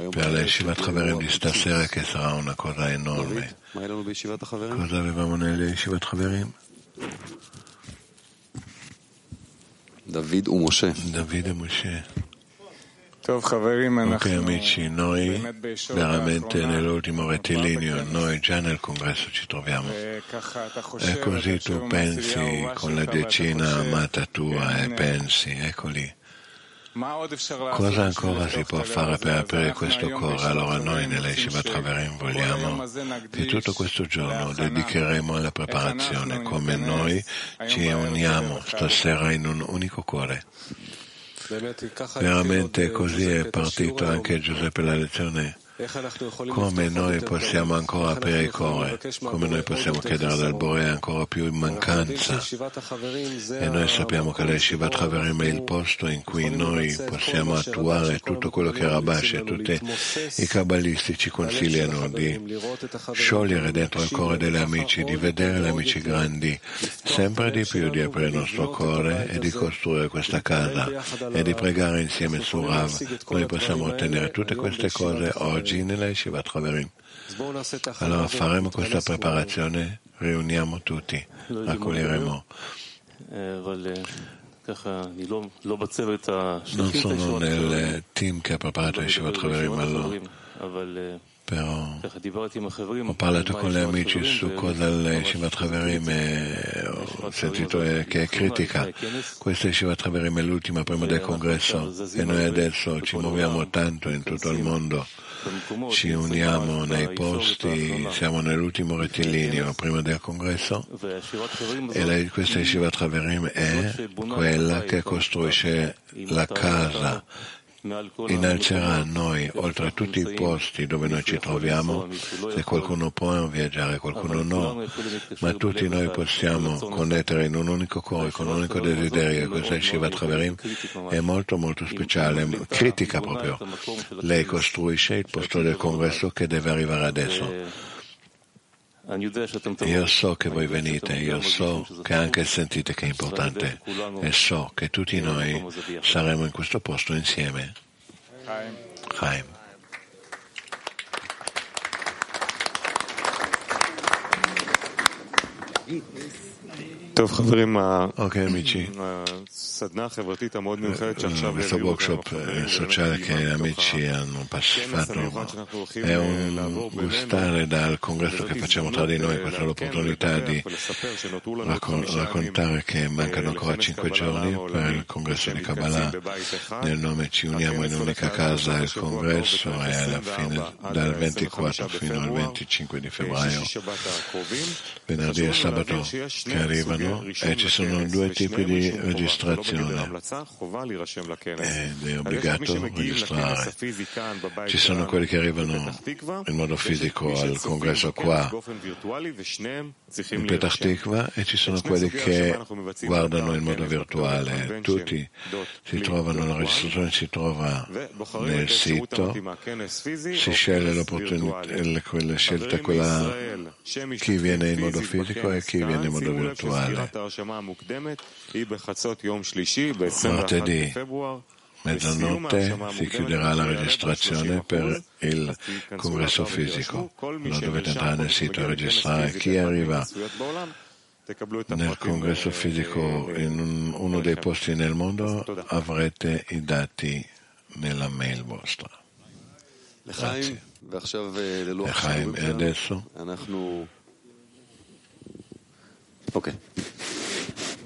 per la Shivat Chaverim di stasera che sarà una cosa enorme. מה היה לנו בישיבת החברים? Cosa avevamo nelle Shivat Chaverim? דוד ומשה. Davide e Moshe. Ok amici, noi veramente nell'ultimo rettilineo, noi già nel congresso ci troviamo. E così tu pensi con la decina amata tua e pensi, eccoli. Cosa ancora si può fare per aprire questo cuore? Allora noi nella Yeshiva Traverim vogliamo che tutto questo giorno dedicheremo alla preparazione, come noi ci uniamo stasera in un unico cuore. Veramente così è partito anche Giuseppe la lezione. Come noi possiamo ancora aprire il cuore, come noi possiamo chiedere dal Bore ancora più in mancanza. E noi sappiamo che la Shivat Haverim è il posto in cui noi possiamo attuare tutto quello che Rabash e tutti i kabbalisti ci consigliano di sciogliere dentro il cuore degli amici, di vedere gli amici grandi, sempre di più di aprire il nostro cuore e di costruire questa casa e di pregare insieme su Rav. Noi possiamo ottenere tutte queste cose oggi nella Yeshivat Haverim. Allora faremo questa preparazione, riuniamo tutti, raccoglieremo. אה, אבל אה, ככה, אני לא- לא בצוות Non השליחים sono של nel team che ha preparato לא Yeshivat מדבר Haverim, בישיבות allora. החברים, אבל אה, però ככה דיברתי עם החברים. ho parlato מה con gli ישיבת amici חברים, su והם cosa ממש il Shivat Haverim e ho sentito eh, che è critica. Questa è Shivat Haverim è l'ultima prima del congresso e noi adesso ci muoviamo tanto in tutto il mondo. ci uniamo nei posti, siamo nell'ultimo rettilineo prima del congresso e la, questa Yeshiva Traverim è quella che costruisce la casa innalzerà noi, oltre a tutti i posti dove noi ci troviamo, se qualcuno può viaggiare, qualcuno no, ma tutti noi possiamo connettere in un unico cuore, con un unico desiderio, questa Shivat Haverim è molto molto speciale, critica proprio. Lei costruisce il posto del congresso che deve arrivare adesso. Io so che voi venite, io so che anche sentite che è importante. e so che tutti noi saremo in questo posto insieme. Chaim. Ok amici, questo workshop sociale che gli amici hanno fatto è un gustare dal congresso che facciamo tra di noi, questa è l'opportunità di raccontare che mancano ancora cinque giorni per il congresso di Kabbalah, nel nome ci uniamo in un'unica casa, il congresso è fine, dal 24 fino al 25 di febbraio, venerdì e sabato che arrivano e ci sono due tipi di registrazione ed è obbligato registrare. Ci sono quelli che arrivano in modo fisico al congresso qua in Petah Tikva e ci sono quelli che guardano in modo virtuale. Tutti si trovano, la registrazione si trova nel sito, si sceglie l'opportunità, quella scelta quella chi viene in modo fisico e chi viene in modo virtuale. Ma martedì mezzanotte si chiuderà la registrazione per il congresso fisico. Non dovete andare nel sito a registrare. Chi arriva nel congresso fisico in uno dei posti nel mondo avrete i dati nella mail vostra. Grazie. Lechaim, e adesso Ok.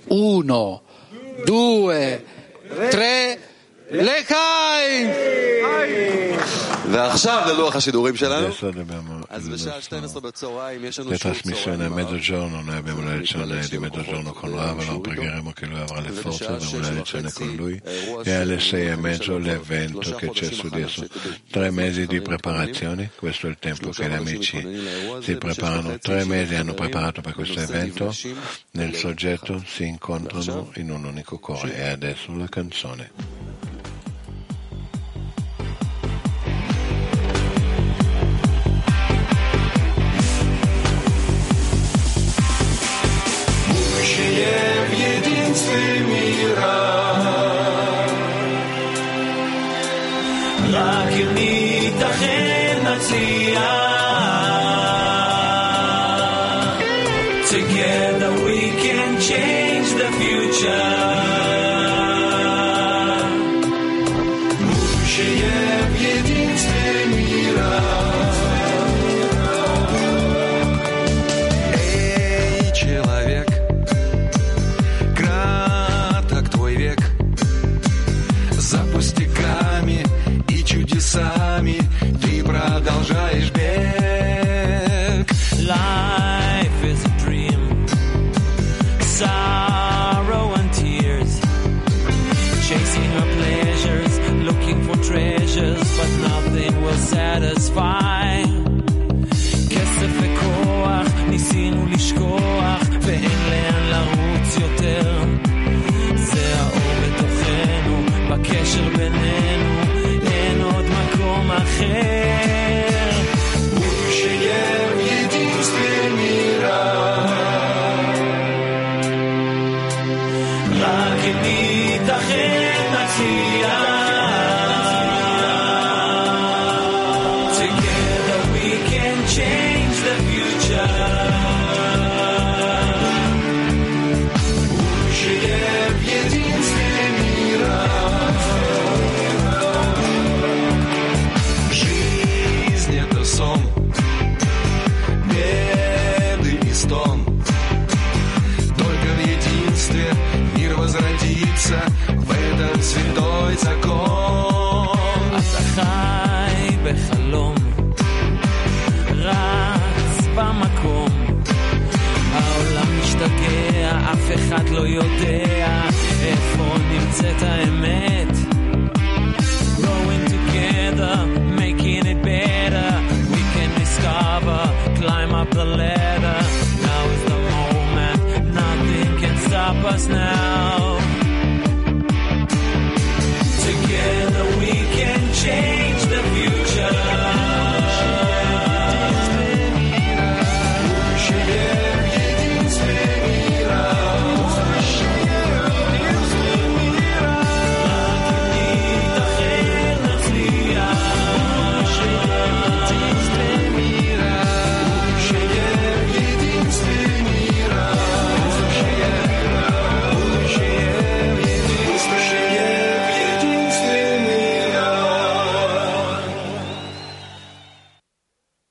Uno, due, tre, le caim! Adesso dobbiamo la trasmissione a mezzogiorno, noi abbiamo la lezione di mezzogiorno con Avalon, pregheremo che lui avrà le forze, abbiamo la lezione con lui e alle sei e mezzo l'evento che c'è su di esso. Tre mesi di preparazione, questo è il tempo che gli amici si preparano, tre mesi hanno preparato per questo evento, nel soggetto si incontrano in un unico cuore e adesso la canzone. Евреев единстве мира. Лакер нитахен нациях За пустяками и чудесами Ты продолжаешь бег Life is a dream, sorrow and tears. Chasing our pleasures, looking for treasures, but nothing will satisfy. mujer. אחד לא יודע איפה נמצאת האמת. Growing together, making it better, we can discover, climb up the ladder.